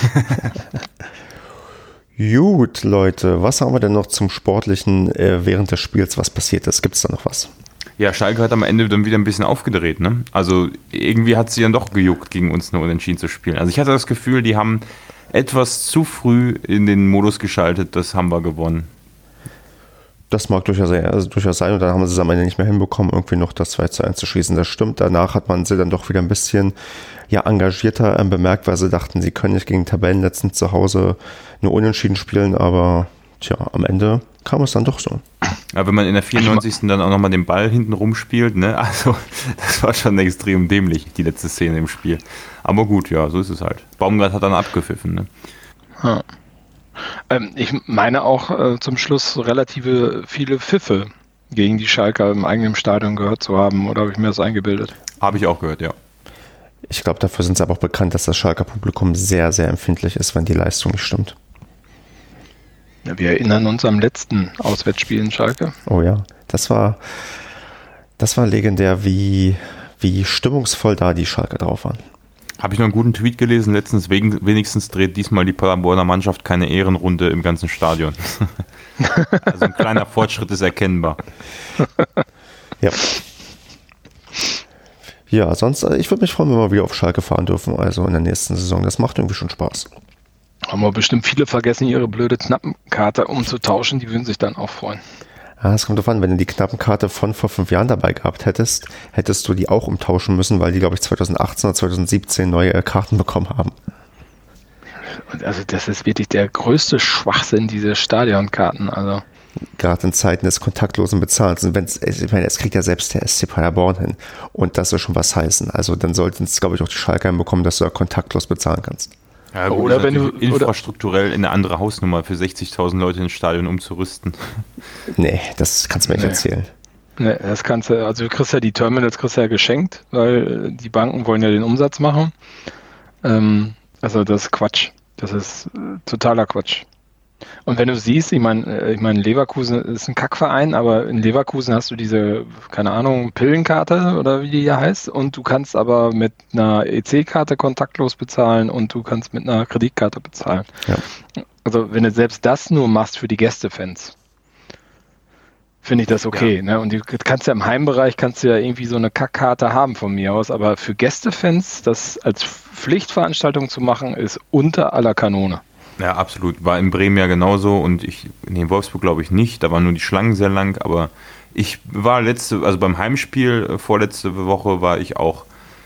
Gut, Leute, was haben wir denn noch zum Sportlichen äh, während des Spiels, was passiert ist? Gibt es da noch was? Ja, Schalke hat am Ende dann wieder ein bisschen aufgedreht, ne? Also irgendwie hat sie dann doch gejuckt, gegen uns nur unentschieden zu spielen. Also ich hatte das Gefühl, die haben etwas zu früh in den Modus geschaltet, das haben wir gewonnen. Das mag durchaus, also durchaus sein und dann haben sie es am Ende nicht mehr hinbekommen, irgendwie noch das 2 zu 1 zu schießen. Das stimmt. Danach hat man sie dann doch wieder ein bisschen ja, engagierter ähm, bemerkt, weil sie dachten, sie können nicht gegen Tabellenletzten zu Hause nur unentschieden spielen, aber tja, am Ende kam es dann doch so. Aber wenn man in der 94. dann auch nochmal den Ball hinten rumspielt, ne, also das war schon extrem dämlich, die letzte Szene im Spiel. Aber gut, ja, so ist es halt. Baumgart hat dann abgepfiffen, ne. Ja. Ähm, ich meine auch äh, zum Schluss relative viele Pfiffe gegen die Schalker im eigenen Stadion gehört zu haben, oder habe ich mir das eingebildet? Habe ich auch gehört, ja. Ich glaube, dafür sind sie aber auch bekannt, dass das Schalker Publikum sehr, sehr empfindlich ist, wenn die Leistung nicht stimmt. Ja, wir erinnern uns am letzten Auswärtsspiel in Schalke. Oh ja, das war, das war legendär, wie, wie stimmungsvoll da die Schalke drauf waren. Habe ich noch einen guten Tweet gelesen, letztens wegen, wenigstens dreht diesmal die Paderborner Mannschaft keine Ehrenrunde im ganzen Stadion. also ein kleiner Fortschritt ist erkennbar. Ja. Ja, sonst, äh, ich würde mich freuen, wenn wir wieder auf Schalke fahren dürfen, also in der nächsten Saison. Das macht irgendwie schon Spaß. Haben wir bestimmt viele vergessen, ihre blöde Knappenkarte umzutauschen. Die würden sich dann auch freuen. Ja, es kommt drauf an, wenn du die Knappenkarte von vor fünf Jahren dabei gehabt hättest, hättest du die auch umtauschen müssen, weil die, glaube ich, 2018 oder 2017 neue äh, Karten bekommen haben. Also das ist wirklich der größte Schwachsinn, diese Stadionkarten. Also gerade in Zeiten des kontaktlosen Bezahlens. Und wenn's, ich meine, es kriegt ja selbst der SC Paderborn hin. Und das soll schon was heißen. Also dann sollten es, glaube ich, auch die Schalker bekommen, dass du da kontaktlos bezahlen kannst. Ja, gut, oder wenn du infrastrukturell in eine andere Hausnummer für 60.000 Leute ins Stadion umzurüsten. Nee, das kannst du mir nicht nee. erzählen. Nee, das kannst du, also du kriegst ja die Terminals kriegst ja geschenkt, weil die Banken wollen ja den Umsatz machen. Ähm, also das ist Quatsch. Das ist äh, totaler Quatsch. Und wenn du siehst, ich meine, äh, ich meine, Leverkusen ist ein Kackverein, aber in Leverkusen hast du diese, keine Ahnung, Pillenkarte oder wie die hier heißt, und du kannst aber mit einer EC-Karte kontaktlos bezahlen und du kannst mit einer Kreditkarte bezahlen. Ja. Also wenn du selbst das nur machst für die Gästefans, finde ich das okay. Ja. Ne? Und du kannst ja im Heimbereich kannst du ja irgendwie so eine Kackkarte haben von mir aus, aber für Gästefans das als Pflichtveranstaltung zu machen, ist unter aller Kanone. Ja, absolut. War in Bremen ja genauso und ich, nee, in Wolfsburg glaube ich nicht, da waren nur die Schlangen sehr lang, aber ich war letzte, also beim Heimspiel äh, vorletzte Woche war ich auch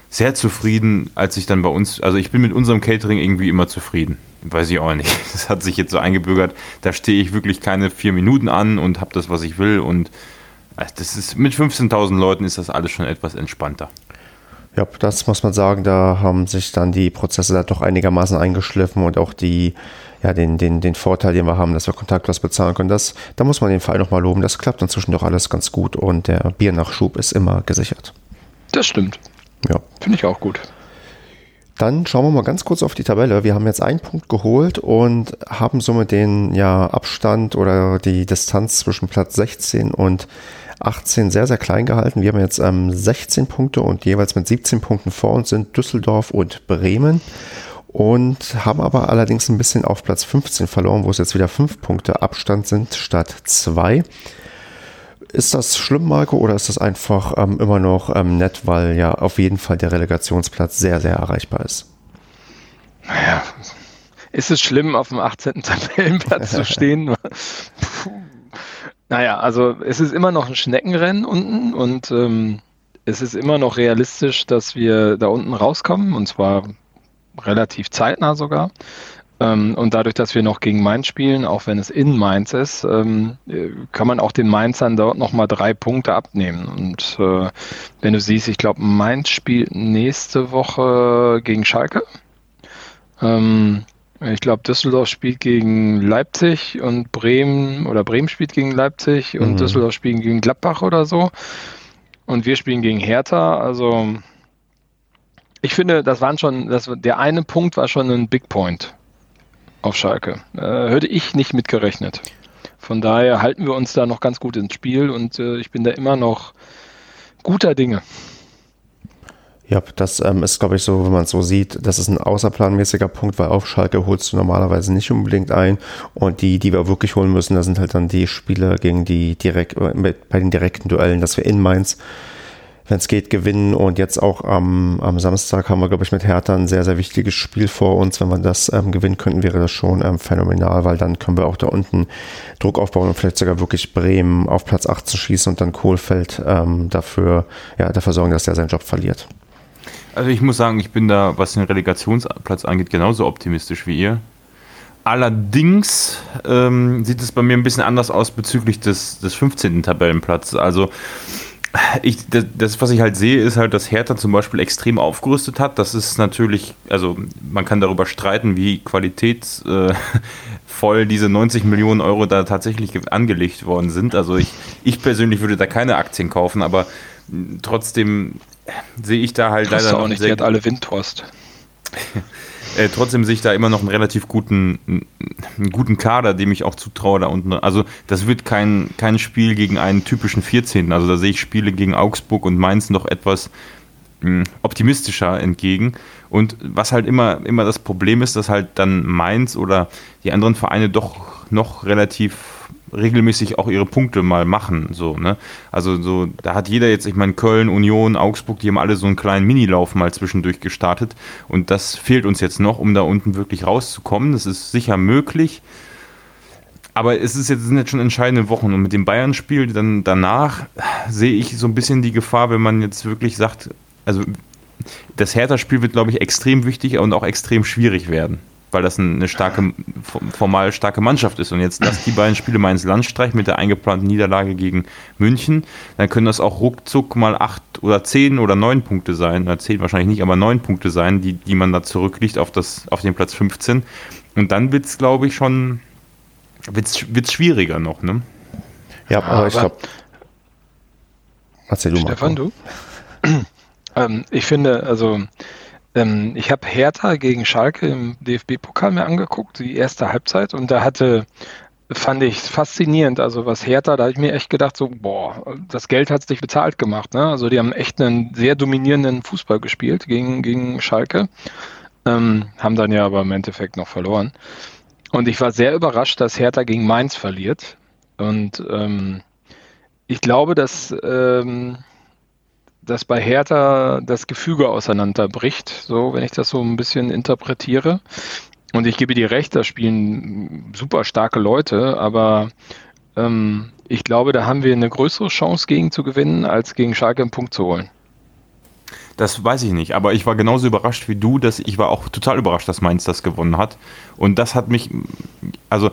sehr zufrieden, als ich dann bei uns, also ich bin mit unserem Catering irgendwie immer zufrieden. Weiß ich auch nicht. Das hat sich jetzt so eingebürgert. Da stehe ich wirklich keine vier Minuten an und habe das, was ich will. Und äh, das ist mit 15.000 Leuten ist das alles schon etwas entspannter. Ja, das muss man sagen, da haben sich dann die Prozesse da doch einigermaßen eingeschliffen und auch die, ja, den, den, den Vorteil, den wir haben, dass wir kontaktlos bezahlen können, das, da muss man den Fall nochmal loben. Das klappt inzwischen doch alles ganz gut und der Biernachschub ist immer gesichert. Das stimmt. Ja. Finde ich auch gut. Dann schauen wir mal ganz kurz auf die Tabelle. Wir haben jetzt einen Punkt geholt und haben somit den ja, Abstand oder die Distanz zwischen Platz 16 und 18 sehr, sehr klein gehalten. Wir haben jetzt ähm, 16 Punkte und jeweils mit 17 Punkten vor uns sind Düsseldorf und Bremen und haben aber allerdings ein bisschen auf Platz 15 verloren, wo es jetzt wieder 5 Punkte Abstand sind statt 2. Ist das schlimm, Marco, oder ist das einfach ähm, immer noch ähm, nett, weil ja auf jeden Fall der Relegationsplatz sehr, sehr erreichbar ist? Naja, ist es schlimm, auf dem 18. Tabellenplatz zu stehen? naja, also es ist immer noch ein Schneckenrennen unten und ähm, es ist immer noch realistisch, dass wir da unten rauskommen und zwar relativ zeitnah sogar. Ähm, und dadurch, dass wir noch gegen Mainz spielen, auch wenn es in Mainz ist, ähm, kann man auch den Mainzern dort nochmal drei Punkte abnehmen. Und äh, wenn du siehst, ich glaube, Mainz spielt nächste Woche gegen Schalke. Ähm, ich glaube, Düsseldorf spielt gegen Leipzig und Bremen oder Bremen spielt gegen Leipzig und mhm. Düsseldorf spielt gegen Gladbach oder so. Und wir spielen gegen Hertha. Also ich finde, das waren schon, das, der eine Punkt war schon ein Big Point auf Schalke. Äh, hätte ich nicht mitgerechnet. Von daher halten wir uns da noch ganz gut ins Spiel und äh, ich bin da immer noch guter Dinge. Ja, das ähm, ist, glaube ich, so, wenn man es so sieht, das ist ein außerplanmäßiger Punkt, weil auf Schalke holst du normalerweise nicht unbedingt ein. Und die, die wir wirklich holen müssen, das sind halt dann die Spiele gegen die direkt, äh, bei den direkten Duellen, dass wir in Mainz wenn es geht, gewinnen. Und jetzt auch am, am Samstag haben wir, glaube ich, mit Hertha ein sehr, sehr wichtiges Spiel vor uns. Wenn wir das ähm, gewinnen könnten, wäre das schon ähm, phänomenal, weil dann können wir auch da unten Druck aufbauen und vielleicht sogar wirklich Bremen auf Platz 18 schießen und dann Kohlfeld ähm, dafür, ja, dafür sorgen, dass der seinen Job verliert. Also ich muss sagen, ich bin da, was den Relegationsplatz angeht, genauso optimistisch wie ihr. Allerdings ähm, sieht es bei mir ein bisschen anders aus bezüglich des, des 15. Tabellenplatzes. Also ich, das, was ich halt sehe, ist halt, dass Hertha zum Beispiel extrem aufgerüstet hat. Das ist natürlich, also man kann darüber streiten, wie qualitätsvoll äh, diese 90 Millionen Euro da tatsächlich angelegt worden sind. Also ich, ich persönlich würde da keine Aktien kaufen, aber trotzdem sehe ich da halt leider auch nicht. Die hat alle Windhorst. äh, trotzdem sehe ich da immer noch einen relativ guten, einen guten Kader, dem ich auch zutraue da unten. Also das wird kein, kein Spiel gegen einen typischen 14. Also da sehe ich Spiele gegen Augsburg und Mainz noch etwas mh, hm, optimistischer entgegen. Und was halt immer, immer das Problem ist, dass halt dann Mainz oder die anderen Vereine doch noch relativ regelmäßig auch ihre Punkte mal machen. So, ne? Also so, da hat jeder jetzt, ich meine, Köln, Union, Augsburg, die haben alle so einen kleinen Minilauf mal zwischendurch gestartet. Und das fehlt uns jetzt noch, um da unten wirklich rauszukommen. Das ist sicher möglich. Aber es ist jetzt, sind jetzt schon entscheidende Wochen. Und mit dem Bayern-Spiel dann danach sehe ich so ein bisschen die Gefahr, wenn man jetzt wirklich sagt, also das Hertha-Spiel wird, glaube ich, extrem wichtig und auch extrem schwierig werden weil das eine starke, formal starke Mannschaft ist. Und jetzt lass die beiden Spiele mal ins Landstreich mit der eingeplanten Niederlage gegen München, dann können das auch ruckzuck mal acht oder zehn oder neun Punkte sein, oder zehn wahrscheinlich nicht, aber neun Punkte sein, die, die man da zurückliegt auf, das, auf den Platz 15. Und dann wird es, glaube ich, schon wird's, wird's schwieriger noch, ne? Ja, aber, aber ich glaube. Erzähl du mal. Stefan, du? ähm, ich finde, also ähm, ich habe Hertha gegen Schalke im DFB-Pokal mir angeguckt, die erste Halbzeit, und da hatte, fand ich faszinierend, also was Hertha, da habe ich mir echt gedacht, so, boah, das Geld hat sich bezahlt gemacht. Ne? Also die haben echt einen sehr dominierenden Fußball gespielt gegen, gegen Schalke, ähm, haben dann ja aber im Endeffekt noch verloren. Und ich war sehr überrascht, dass Hertha gegen Mainz verliert. Und ähm, ich glaube, dass ähm, dass bei Hertha das Gefüge auseinanderbricht, so wenn ich das so ein bisschen interpretiere. Und ich gebe dir recht, da spielen super starke Leute, aber ähm, ich glaube, da haben wir eine größere Chance gegen zu gewinnen, als gegen Schalke einen Punkt zu holen. Das weiß ich nicht, aber ich war genauso überrascht wie du, dass ich war auch total überrascht, dass Mainz das gewonnen hat. Und das hat mich, also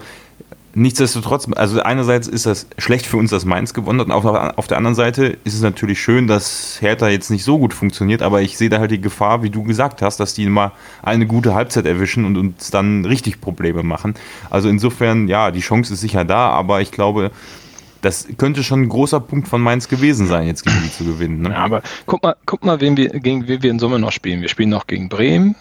Nichtsdestotrotz, also einerseits ist das schlecht für uns, dass Mainz gewonnen hat, und auf, auf, der anderen Seite ist es natürlich schön, dass Hertha jetzt nicht so gut funktioniert, aber ich sehe da halt die Gefahr, wie du gesagt hast, dass die mal eine gute Halbzeit erwischen und uns dann richtig Probleme machen. Also insofern, ja, die Chance ist sicher da, aber ich glaube, das könnte schon ein großer Punkt von Mainz gewesen sein, jetzt gegen die zu gewinnen. Ne? Ja, aber guck mal, guck mal, wen wir, gegen wen wir in Summe noch spielen. Wir spielen noch gegen Bremen,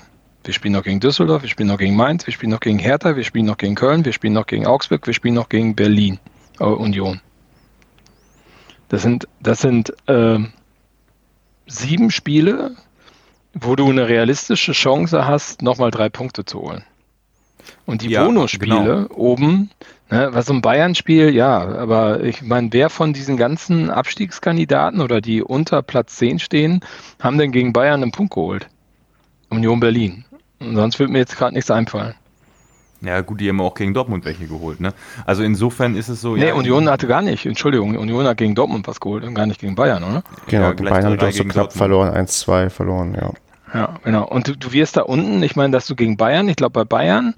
wir spielen noch gegen Düsseldorf, wir spielen noch gegen Mainz, wir spielen noch gegen Hertha, wir spielen noch gegen Köln, wir spielen noch gegen Augsburg, wir spielen noch gegen Berlin äh, Union. Das sind, das sind äh, sieben Spiele, wo du eine realistische Chance hast, nochmal drei Punkte zu holen. Und die ja, Bonusspiele genau. oben, ne, was so ein Bayern-Spiel, ja, aber ich meine, wer von diesen ganzen Abstiegskandidaten oder die unter Platz 10 stehen, haben denn gegen Bayern einen Punkt geholt? Union Berlin. Sonst würde mir jetzt gerade nichts einfallen. Ja, gut, die haben auch gegen Dortmund welche geholt, ne? Also insofern ist es so. Nee, ja, Union hatte gar nicht, Entschuldigung, Union hat gegen Dortmund was geholt und gar nicht gegen Bayern, oder? Genau, ja, Bayern haben doch so knapp Dortmund. verloren, 1-2 verloren, ja. Ja, genau. Und du, du wirst da unten, ich meine, dass du gegen Bayern, ich glaube bei Bayern,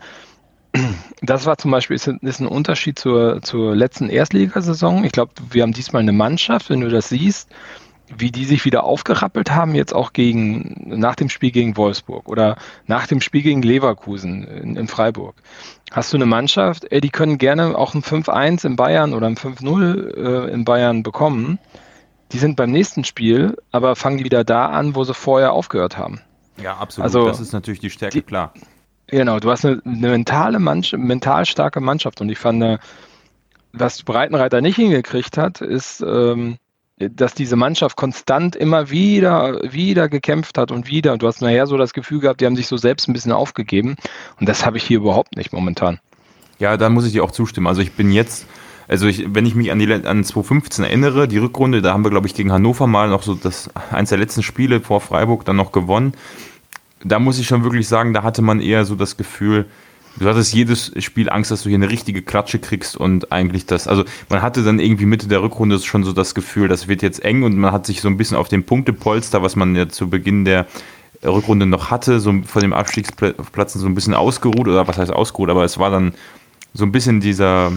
das war zum Beispiel, ist, ist ein Unterschied zur, zur letzten Erstligasaison. Ich glaube, wir haben diesmal eine Mannschaft, wenn du das siehst, wie die sich wieder aufgerappelt haben, jetzt auch gegen, nach dem Spiel gegen Wolfsburg oder nach dem Spiel gegen Leverkusen in, in Freiburg. Hast du eine Mannschaft, ey, die können gerne auch ein 5-1 in Bayern oder ein 5-0 äh, in Bayern bekommen. Die sind beim nächsten Spiel, aber fangen die wieder da an, wo sie vorher aufgehört haben. Ja, absolut. Also, das ist natürlich die Stärke, die, klar. Genau, du hast eine, eine mentale Mannschaft, mental starke Mannschaft und ich fand, äh, was Breitenreiter nicht hingekriegt hat, ist, ähm, dass diese Mannschaft konstant immer wieder, wieder gekämpft hat und wieder. Und du hast nachher so das Gefühl gehabt, die haben sich so selbst ein bisschen aufgegeben. Und das habe ich hier überhaupt nicht momentan. Ja, da muss ich dir auch zustimmen. Also ich bin jetzt, also ich, wenn ich mich an die an 2015 erinnere, die Rückrunde, da haben wir, glaube ich, gegen Hannover mal noch so das eins der letzten Spiele vor Freiburg dann noch gewonnen. Da muss ich schon wirklich sagen, da hatte man eher so das Gefühl, Du hattest jedes Spiel Angst, dass du hier eine richtige Klatsche kriegst und eigentlich das, also man hatte dann irgendwie Mitte der Rückrunde schon so das Gefühl, das wird jetzt eng und man hat sich so ein bisschen auf dem Punktepolster, was man ja zu Beginn der Rückrunde noch hatte, so von dem Abstiegsplatz so ein bisschen ausgeruht oder was heißt ausgeruht, aber es war dann so ein bisschen dieser,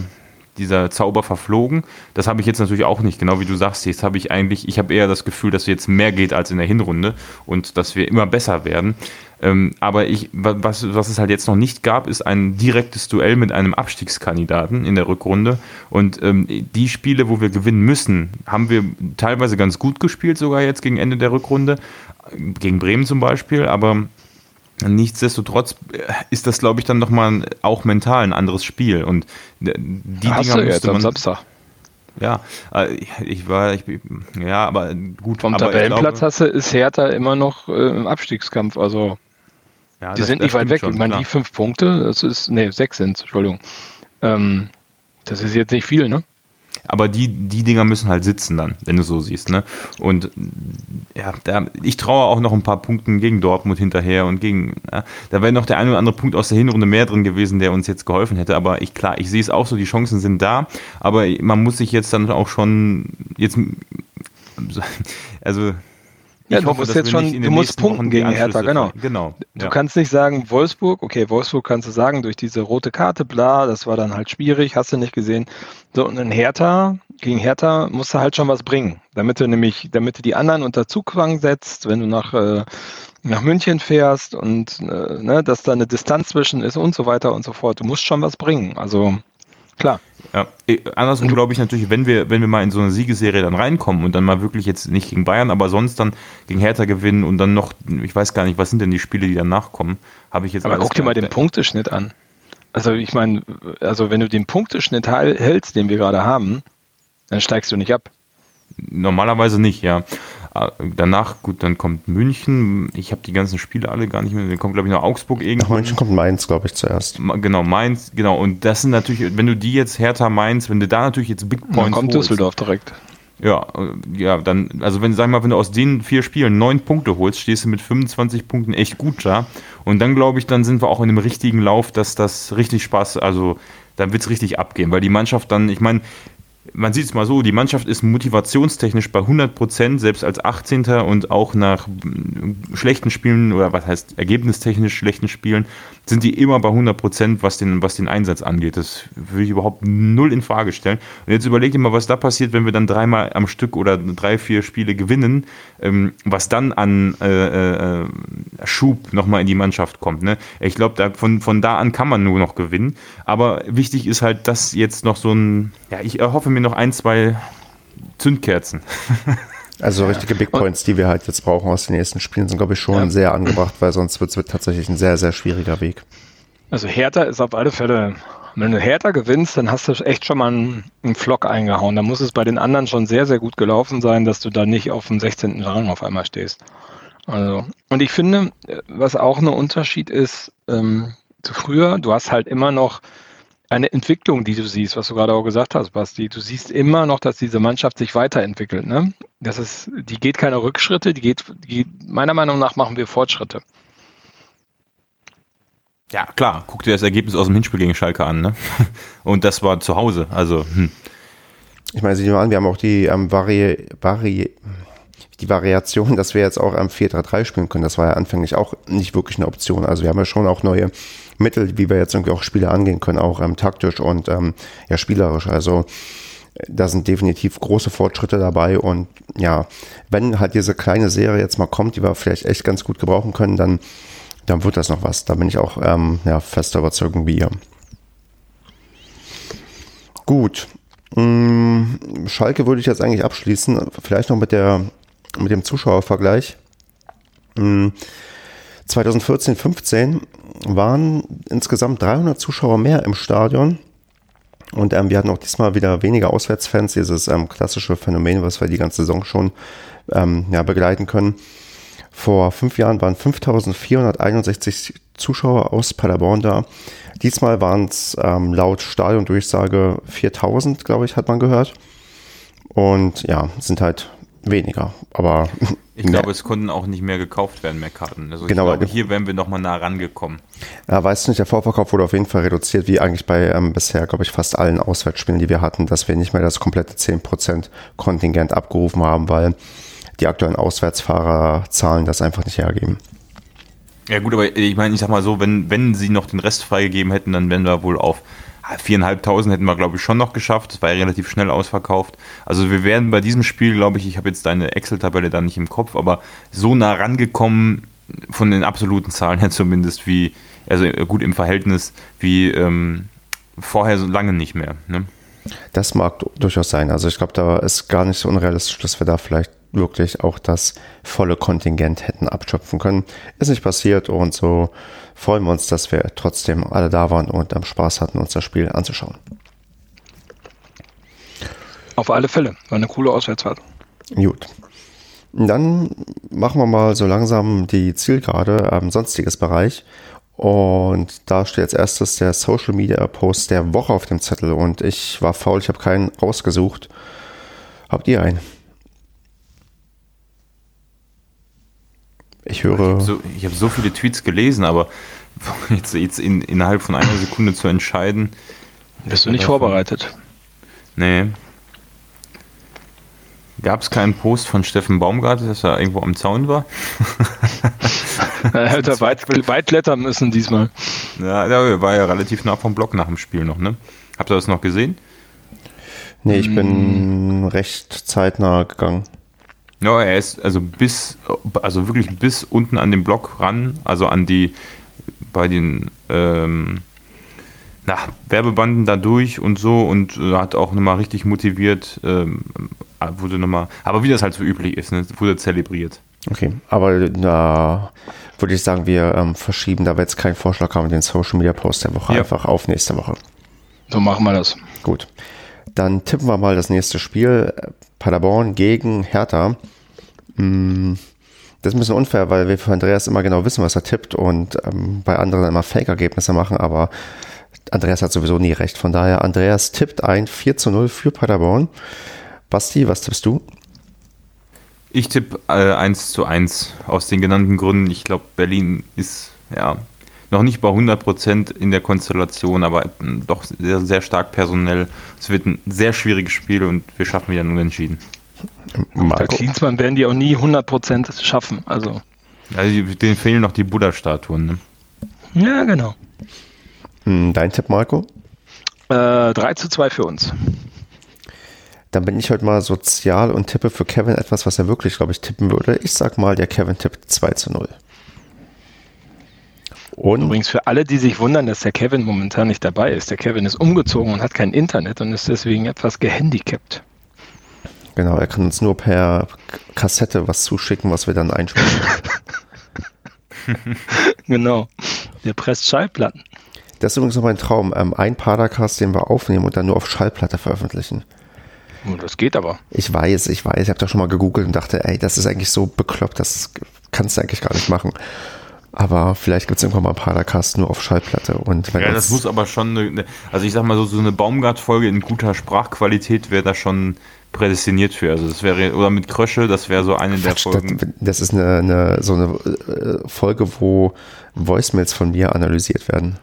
dieser Zauber verflogen. Das habe ich jetzt natürlich auch nicht, genau wie du sagst. Jetzt habe ich eigentlich, ich habe eher das Gefühl, dass jetzt mehr geht als in der Hinrunde und dass wir immer besser werden. Ähm, aber ich, was, was es halt jetzt noch nicht gab, ist ein direktes Duell mit einem Abstiegskandidaten in der Rückrunde. Und ähm, die Spiele, wo wir gewinnen müssen, haben wir teilweise ganz gut gespielt, sogar jetzt gegen Ende der Rückrunde. Gegen Bremen zum Beispiel, aber Nichtsdestotrotz äh, ist das, glaube ich, dann nochmal auch mental ein anderes Spiel. Und die Hast Dinger du jetzt am Samstag. Ja, äh, ich war, ich, ja, aber gut. Vom Tabellenplatz glaube, hast du, ist Hertha immer noch äh, im Abstiegskampf. Also ja, die das, sind nicht weit weg. Schon, ich meine, die fünf Punkte, das ist, nee, sechs sind Entschuldigung. Ähm, das ist jetzt nicht viel, ne? Aber die, die Dinger müssen halt sitzen dann, wenn du so siehst, ne? Und ja, da, ich traue auch noch ein paar Punkten gegen Dortmund hinterher und gegen, ja, da wäre noch der eine oder andere Punkt aus der Hinrunde mehr drin gewesen, der uns jetzt geholfen hätte. Aber ich, klar, ich sehe es auch so, die Chancen sind da, aber man muss sich jetzt dann auch schon jetzt, also ja, ich du hoffe, musst jetzt schon, du musst punkten gegen Hertha, genau. genau du ja. kannst nicht sagen, Wolfsburg, okay, Wolfsburg kannst du sagen, durch diese rote Karte, bla, das war dann halt schwierig, hast du nicht gesehen. So, und in Hertha, gegen Hertha musst du halt schon was bringen, damit du nämlich, damit du die anderen unter Zugzwang setzt, wenn du nach, äh, nach München fährst und äh, ne, dass da eine Distanz zwischen ist und so weiter und so fort. Du musst schon was bringen. Also Klar. Ja, äh, andersrum glaube ich natürlich, wenn wir, wenn wir mal in so eine Siegesserie dann reinkommen und dann mal wirklich jetzt nicht gegen Bayern, aber sonst dann gegen Hertha gewinnen und dann noch, ich weiß gar nicht, was sind denn die Spiele, die danach kommen, habe ich jetzt Aber guck dir mal den Punkteschnitt an. Also ich meine, also wenn du den Punkteschnitt hältst, den wir gerade haben, dann steigst du nicht ab. Normalerweise nicht, ja. Ah, danach, gut, dann kommt München. Ich habe die ganzen Spiele alle gar nicht mehr. Dann kommt, glaube ich, noch Augsburg irgendwann. Nach München kommt Mainz, glaube ich, zuerst. Genau, Mainz, genau. Und das sind natürlich, wenn du die jetzt Hertha Mainz, wenn du da natürlich jetzt Big Points. Dann kommt holst, Düsseldorf direkt. Ja, ja, dann, also wenn, sag mal, wenn du aus den vier Spielen neun Punkte holst, stehst du mit 25 Punkten echt gut da. Und dann glaube ich, dann sind wir auch in dem richtigen Lauf, dass das richtig Spaß, also dann wird es richtig abgehen, weil die Mannschaft dann, ich meine, man sieht es mal so, die Mannschaft ist motivationstechnisch bei 100 Prozent, selbst als 18. und auch nach schlechten Spielen oder was heißt ergebnistechnisch schlechten Spielen, sind die immer bei 100 Prozent, was den, was den Einsatz angeht. Das würde ich überhaupt null in Frage stellen. Und jetzt überleg dir mal, was da passiert, wenn wir dann dreimal am Stück oder drei, vier Spiele gewinnen, ähm, was dann an äh, äh, Schub nochmal in die Mannschaft kommt. Ne? Ich glaube, von, von da an kann man nur noch gewinnen. Aber wichtig ist halt, dass jetzt noch so ein, ja, ich erhoffe mir noch ein, zwei Zündkerzen. Also richtige Big Points, die wir halt jetzt brauchen aus den nächsten Spielen, sind, glaube ich, schon ja. sehr angebracht, weil sonst wird es tatsächlich ein sehr, sehr schwieriger Weg. Also Hertha ist auf alle Fälle, wenn du Hertha gewinnst, dann hast du echt schon mal einen, einen Flock eingehauen. Da muss es bei den anderen schon sehr, sehr gut gelaufen sein, dass du da nicht auf dem 16. Rang auf einmal stehst. Also, und ich finde, was auch ein Unterschied ist ähm, zu früher, du hast halt immer noch eine Entwicklung, die du siehst, was du gerade auch gesagt hast, Basti. Du siehst immer noch, dass diese Mannschaft sich weiterentwickelt. Ne? Das ist, die geht keine Rückschritte, die geht, die, meiner Meinung nach machen wir Fortschritte. Ja, klar, guck dir das Ergebnis aus dem Hinspiel gegen Schalke an, ne? Und das war zu Hause. Also, hm. Ich meine, sieh mal an, wir haben auch die ähm, Vari, Vari, die Variation, dass wir jetzt auch am 4-3-3 spielen können. Das war ja anfänglich auch nicht wirklich eine Option. Also wir haben ja schon auch neue Mittel, wie wir jetzt irgendwie auch Spiele angehen können, auch ähm, taktisch und ähm, ja spielerisch. Also da sind definitiv große Fortschritte dabei und ja, wenn halt diese kleine Serie jetzt mal kommt, die wir vielleicht echt ganz gut gebrauchen können, dann, dann wird das noch was. Da bin ich auch ähm, ja, fester Überzeugung wie ihr. Gut. Hm, Schalke würde ich jetzt eigentlich abschließen. Vielleicht noch mit, der, mit dem Zuschauervergleich. 2014, hm, 15 waren insgesamt 300 Zuschauer mehr im Stadion. Und ähm, wir hatten auch diesmal wieder weniger Auswärtsfans, dieses ähm, klassische Phänomen, was wir die ganze Saison schon ähm, ja, begleiten können. Vor fünf Jahren waren 5461 Zuschauer aus Paderborn da. Diesmal waren es ähm, laut Stadiondurchsage 4000, glaube ich, hat man gehört. Und ja, sind halt weniger. Aber ich glaube, es konnten auch nicht mehr gekauft werden, mehr Karten. Also genau, glaube, hier wären wir nochmal nah rangekommen. Ja, weißt du nicht, der Vorverkauf wurde auf jeden Fall reduziert, wie eigentlich bei ähm, bisher, glaube ich, fast allen Auswärtsspielen, die wir hatten, dass wir nicht mehr das komplette 10% Kontingent abgerufen haben, weil die aktuellen Auswärtsfahrerzahlen das einfach nicht hergeben. Ja gut, aber ich meine, ich sag mal so, wenn, wenn sie noch den Rest freigegeben hätten, dann wären wir wohl auf viereinhalbtausend hätten wir, glaube ich, schon noch geschafft. Das war ja relativ schnell ausverkauft. Also wir werden bei diesem Spiel, glaube ich, ich habe jetzt deine Excel-Tabelle da nicht im Kopf, aber so nah rangekommen, von den absoluten Zahlen her zumindest, wie, also gut im Verhältnis, wie ähm, vorher so lange nicht mehr. Ne? Das mag durchaus sein. Also ich glaube, da ist gar nicht so unrealistisch, dass wir da vielleicht wirklich auch das volle Kontingent hätten abschöpfen können. Ist nicht passiert und so freuen wir uns, dass wir trotzdem alle da waren und am Spaß hatten, uns das Spiel anzuschauen. Auf alle Fälle. War eine coole Auswärtsfahrt. Gut. Dann machen wir mal so langsam die Zielgerade am sonstiges Bereich. Und da steht als erstes der Social Media Post der Woche auf dem Zettel. Und ich war faul, ich habe keinen rausgesucht. Habt ihr einen? Ich höre. Ich habe so, hab so, viele Tweets gelesen, aber jetzt, jetzt in, innerhalb von einer Sekunde zu entscheiden. Bist du nicht davon, vorbereitet? Nee. Gab es keinen Post von Steffen Baumgart, dass er irgendwo am Zaun war? er hätte weit, weit klettern müssen diesmal. Ja, der war ja relativ nah vom Block nach dem Spiel noch, ne? Habt ihr das noch gesehen? Nee, ich bin hm. recht zeitnah gegangen. Ja, er ist also bis, also wirklich bis unten an den Block ran, also an die, bei den ähm, na, Werbebanden da durch und so und äh, hat auch nochmal richtig motiviert, ähm, wurde nochmal, aber wie das halt so üblich ist, ne, wurde zelebriert. Okay, aber da würde ich sagen, wir ähm, verschieben, da wir jetzt keinen Vorschlag haben, den Social Media Post der Woche ja. einfach auf nächste Woche. So machen wir das. Gut. Dann tippen wir mal das nächste Spiel. Paderborn gegen Hertha. Mm, das ist ein bisschen unfair, weil wir für Andreas immer genau wissen, was er tippt und ähm, bei anderen immer Fake-Ergebnisse machen, aber Andreas hat sowieso nie recht. Von daher, Andreas tippt ein 4 zu 0 für Paderborn. Basti, was tippst du? Ich tippe äh, 1 zu 1 aus den genannten Gründen. Ich glaube, Berlin ist ja noch nicht bei 100% in der Konstellation, aber doch sehr, sehr stark personell. Es wird ein sehr schwieriges Spiel und wir schaffen wieder ein Unentschieden. Bei Klinsmann werden die auch nie 100% schaffen. Also. also denen fehlen noch die Buddha-Statuen. Ne? Ja, genau. Hm, dein Tipp, Marco? Äh, 3 zu 2 für uns. Dann bin ich heute mal sozial und tippe für Kevin etwas, was er wirklich, glaube ich, tippen würde. Ich sag mal, der Kevin tippt 2 zu 0. Und Übrigens für alle, die sich wundern, dass der Kevin momentan nicht dabei ist. Der Kevin ist umgezogen und hat kein Internet und ist deswegen etwas gehandicapt. Genau, er kann uns nur per Kassette was zuschicken, was wir dann einspielen. genau. Der presst Schallplatten. Das ist übrigens noch mein Traum. Ähm, ein Padercast, den wir aufnehmen und dann nur auf Schallplatte veröffentlichen. Das geht aber. Ich weiß, ich weiß. Ich habe da schon mal gegoogelt und dachte, ey, das ist eigentlich so bekloppt, das kannst du eigentlich gar nicht machen. Aber vielleicht gibt es irgendwann mal ein Padercast nur auf Schallplatte. Und ja, das muss aber schon, eine, also ich sag mal so, so eine Baumgart-Folge in guter Sprachqualität wäre da schon prädestiniert für. Also das wäre, oder mit Krösche, das wäre so eine der Folgen. Das, das ist eine, eine, so eine äh, Folge, wo Voicemails von mir analysiert werden.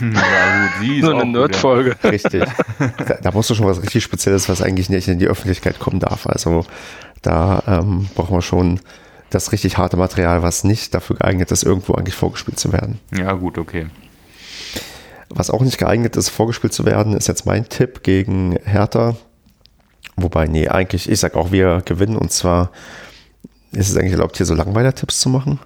Ja, gut, die ist so eine Nerd-Folge. Richtig. Da, da, musst du schon was richtig Spezielles, was eigentlich nicht in die Öffentlichkeit kommen darf. Also da ähm, brauchen wir schon das richtig harte Material, was nicht dafür geeignet ist, irgendwo eigentlich vorgespielt zu werden. Ja, gut, okay. Was auch nicht geeignet ist, vorgespielt zu werden, ist jetzt mein Tipp gegen Hertha. Wobei, nee, eigentlich, ich sag auch, wir gewinnen. Und zwar ist es eigentlich erlaubt, hier so Langweiler-Tipps zu machen.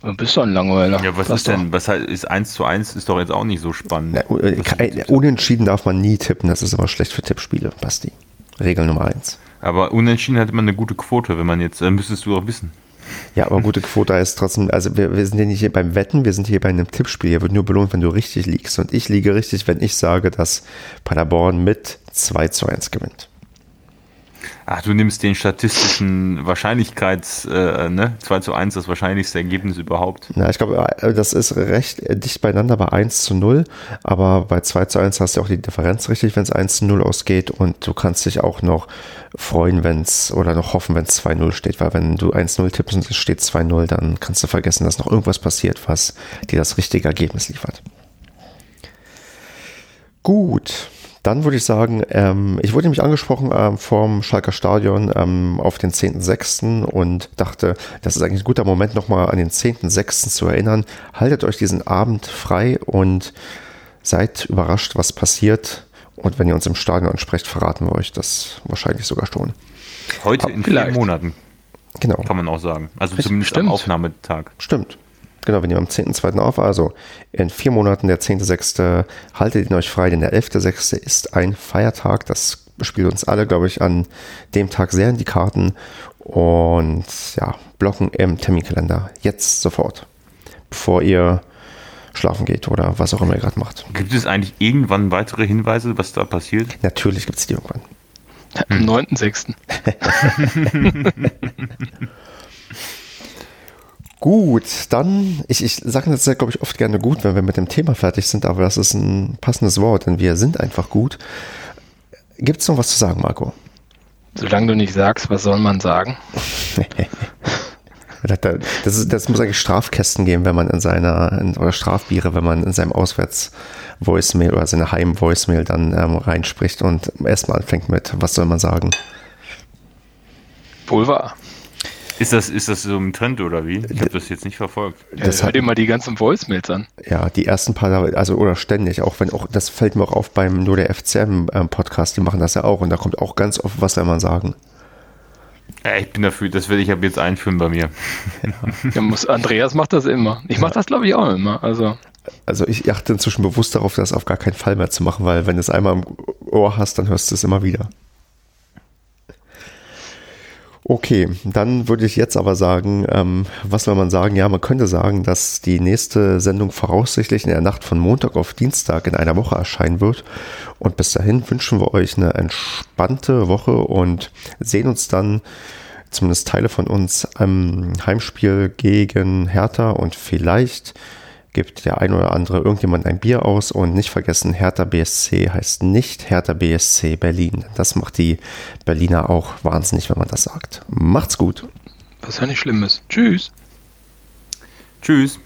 Du bist doch ein Langweiler. Ja, was das ist denn, was ist 1 zu 1 ist doch jetzt auch nicht so spannend. Na, äh, unentschieden darf man nie tippen, das ist aber schlecht für Tippspiele, Basti. Regel Nummer 1. Aber unentschieden hatte man eine gute Quote, wenn man jetzt, dann müsstest du doch wissen. Ja, aber gute Quote heißt trotzdem, also wir, wir sind ja nicht hier beim Wetten, wir sind hier bei einem Tippspiel. Hier wird nur belohnt, wenn du richtig liegst. Und ich liege richtig, wenn ich sage, dass Paderborn mit 2 zu 1 gewinnt. Ach, du nimmst den statistischen Wahrscheinlichkeits, äh, ne? 2 zu 1, das wahrscheinlichste Ergebnis überhaupt. Na, ich glaube, äh, das ist recht dicht beieinander bei 1 zu 0, aber bei 2 zu 1 hast du auch die Differenz richtig, wenn es 1 zu 0 ausgeht und du kannst dich auch noch freuen, wenn es, oder noch hoffen, wenn es 2-0 steht, weil wenn du 1-0 tippst und es steht 2-0, dann kannst du vergessen, dass noch irgendwas passiert, was dir das richtige Ergebnis liefert. Gut, dann würde ich sagen, ähm, ich wurde nämlich angesprochen ähm, vom Schalker Stadion ähm, auf den 10.06. und dachte, das ist eigentlich ein guter Moment, nochmal an den 10.06. zu erinnern. Haltet euch diesen Abend frei und seid überrascht, was passiert. Und wenn ihr uns im Stadion ansprecht, verraten wir euch das wahrscheinlich sogar schon. Heute in vier Monaten. Genau. Kann man auch sagen. Also zumindest Stimmt. am Aufnahmetag. Stimmt. Genau, wir nehmen am 10.2. auf, also in vier Monaten, der 10.6. haltet ihn euch frei, denn der 11.6. ist ein Feiertag. Das spielt uns alle, glaube ich, an dem Tag sehr in die Karten. Und ja, blocken im Terminkalender. Jetzt sofort. Bevor ihr schlafen geht oder was auch immer ihr gerade macht. Gibt es eigentlich irgendwann weitere Hinweise, was da passiert? Natürlich gibt es die irgendwann. Am 9.6. Gut, dann, ich, ich sage das ja, glaube ich, oft gerne gut, wenn wir mit dem Thema fertig sind, aber das ist ein passendes Wort, denn wir sind einfach gut. Gibt es noch was zu sagen, Marco? Solange du nicht sagst, was soll man sagen? das, ist, das muss eigentlich Strafkästen geben, wenn man in seiner, in, oder Strafbiere, wenn man in seinem Auswärts-Voicemail oder seine Heim-Voicemail dann ähm, reinspricht und erstmal anfängt mit, was soll man sagen? Wohl wahr. Ist das, ist das so ein Trend oder wie? Ich habe das jetzt nicht verfolgt. Ja, das hör dir mal die ganzen Voicemails an. Ja, die ersten paar, also oder ständig, auch wenn auch, das fällt mir auch auf beim Nur der FCM-Podcast, ähm, die machen das ja auch und da kommt auch ganz oft, was soll man sagen. Ja, ich bin dafür, das werde ich ab jetzt einführen bei mir. Ja, muss, Andreas macht das immer. Ich mache das, glaube ich, auch immer. Also. also ich achte inzwischen bewusst darauf, das auf gar keinen Fall mehr zu machen, weil wenn du es einmal im Ohr hast, dann hörst du es immer wieder. Okay, dann würde ich jetzt aber sagen, ähm, was will man sagen? Ja, man könnte sagen, dass die nächste Sendung voraussichtlich in der Nacht von Montag auf Dienstag in einer Woche erscheinen wird. Und bis dahin wünschen wir euch eine entspannte Woche und sehen uns dann, zumindest Teile von uns, am Heimspiel gegen Hertha und vielleicht gibt der ein oder andere irgendjemand ein Bier aus und nicht vergessen, Hertha BSC heißt nicht Hertha BSC Berlin. Das macht die Berliner auch wahnsinnig, wenn man das sagt. Macht's gut. Was ja nicht schlimm ist. Tschüss. Tschüss.